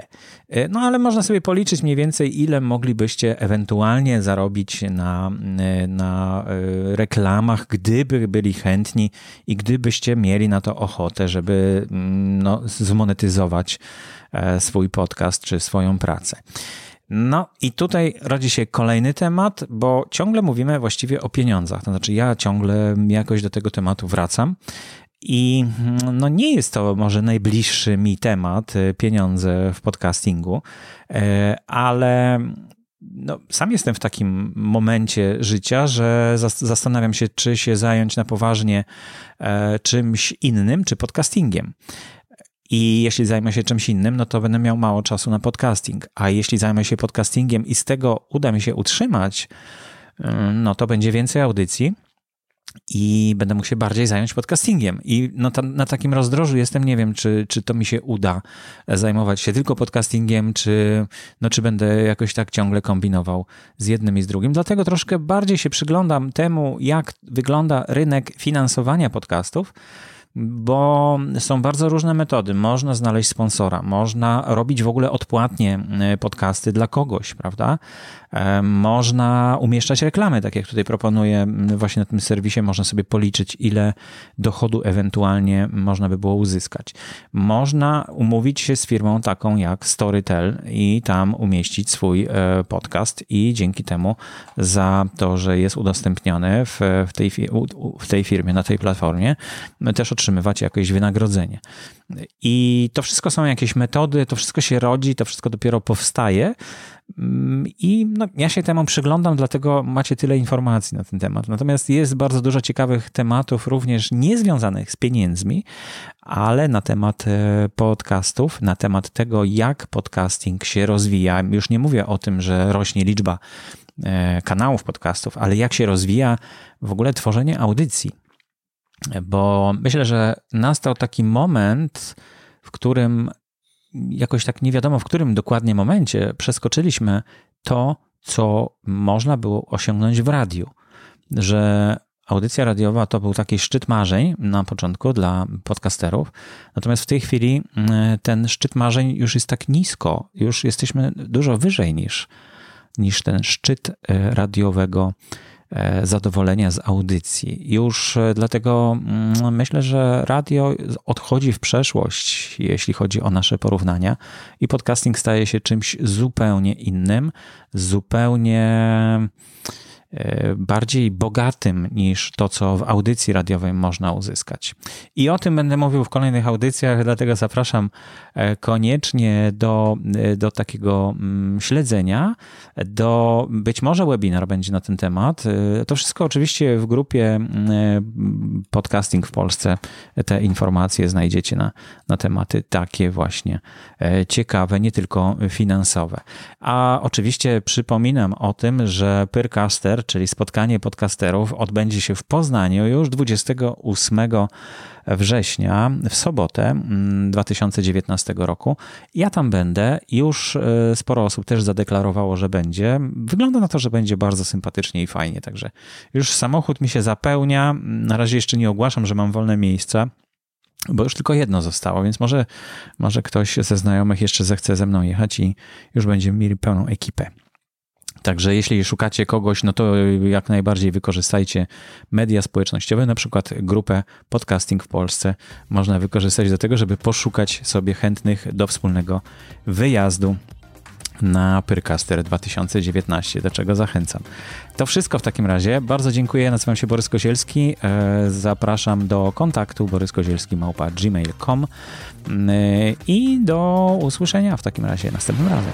E, No ale można sobie policzyć mniej więcej, ile moglibyście ewentualnie zarobić na, e, na e, reklamach, gdyby byli chętni i gdybyście mieli na to ochotę, żeby mm, no, zmonetyzować swój podcast czy swoją pracę. No i tutaj rodzi się kolejny temat, bo ciągle mówimy właściwie o pieniądzach. To znaczy, ja ciągle jakoś do tego tematu wracam. I mm, no nie jest to może najbliższy mi temat, y, pieniądze w podcastingu, e, ale no, sam jestem w takim momencie życia, że zas- zastanawiam się, czy się zająć na poważnie e, czymś innym, czy podcastingiem. I jeśli zajmę się czymś innym, no to będę miał mało czasu na podcasting. A jeśli zajmę się podcastingiem i z tego uda mi się utrzymać, y, no to będzie więcej audycji i będę mógł się bardziej zająć podcastingiem. I no tam, na takim rozdrożu jestem, nie wiem, czy, czy to mi się uda zajmować się tylko podcastingiem, czy, no, czy będę jakoś tak ciągle kombinował z jednym i z drugim. Dlatego troszkę bardziej się przyglądam temu, jak wygląda rynek finansowania podcastów, bo są bardzo różne metody. Można znaleźć sponsora, można robić w ogóle odpłatnie e, podcasty dla kogoś, prawda? E, Można umieszczać reklamy, tak jak tutaj proponuję m, właśnie na tym serwisie, można sobie policzyć, ile dochodu ewentualnie można by było uzyskać. Można umówić się z firmą taką jak Storytel i tam umieścić swój e, podcast i dzięki temu za to, że jest udostępniony w, tej, w tej firmie, na tej platformie, też otrzymywać jakieś wynagrodzenie. I to wszystko są jakieś metody, to wszystko się rodzi, to wszystko dopiero powstaje. Mm, I no, ja się temu przyglądam, dlatego macie tyle informacji na ten temat. Natomiast jest bardzo dużo ciekawych tematów, również niezwiązanych z pieniędzmi, ale na temat e, podcastów, na temat tego, jak podcasting się rozwija. Już nie mówię o tym, że rośnie liczba e, kanałów podcastów, ale jak się rozwija w ogóle tworzenie audycji. Bo myślę, że nastał taki moment, w którym jakoś tak nie wiadomo, w którym dokładnie momencie przeskoczyliśmy to, co można było osiągnąć w radiu. Że audycja radiowa to był taki szczyt marzeń na początku dla podcasterów. Natomiast w tej chwili mm, ten szczyt marzeń już jest tak nisko, już jesteśmy dużo wyżej niż, niż ten szczyt e, radiowego zadowolenia z audycji. Już e, dlatego mm, myślę, że radio odchodzi w przeszłość, jeśli chodzi o nasze porównania, i podcasting staje się czymś zupełnie innym, zupełnie E, bardziej bogatym niż to, co w audycji radiowej można uzyskać. I o tym będę mówił w kolejnych audycjach, dlatego zapraszam e, koniecznie do, e, do takiego mm, śledzenia, do być może webinar będzie na ten temat. To wszystko oczywiście w grupie podcasting w Polsce. Te informacje znajdziecie na, na tematy takie właśnie ciekawe, nie tylko finansowe. A oczywiście przypominam o tym, że Pyrcaster czyli spotkanie podcasterów, odbędzie się w Poznaniu już 28 września, w sobotę 2019 mm, roku. Ja tam będę. Już e, sporo osób też zadeklarowało, że będzie. Wygląda na to, że będzie bardzo sympatycznie i fajnie, także już samochód mi się zapełnia. Na razie jeszcze nie ogłaszam, że mam wolne miejsca bo już tylko jedno zostało, więc może, może ktoś ze znajomych jeszcze zechce ze mną jechać i już będziemy mieli pełną ekipę. Także jeśli szukacie kogoś, no to jak najbardziej wykorzystajcie media społecznościowe, na przykład grupę Podcasting w Polsce. Można wykorzystać do tego, żeby poszukać sobie chętnych do wspólnego wyjazdu na Pyrcaster 2019, do czego zachęcam. To wszystko w takim razie. Bardzo dziękuję. Nazywam się Borys Kozielski. E, zapraszam do kontaktu boryskozielski.gmail.com e, i do usłyszenia w takim razie następnym razem.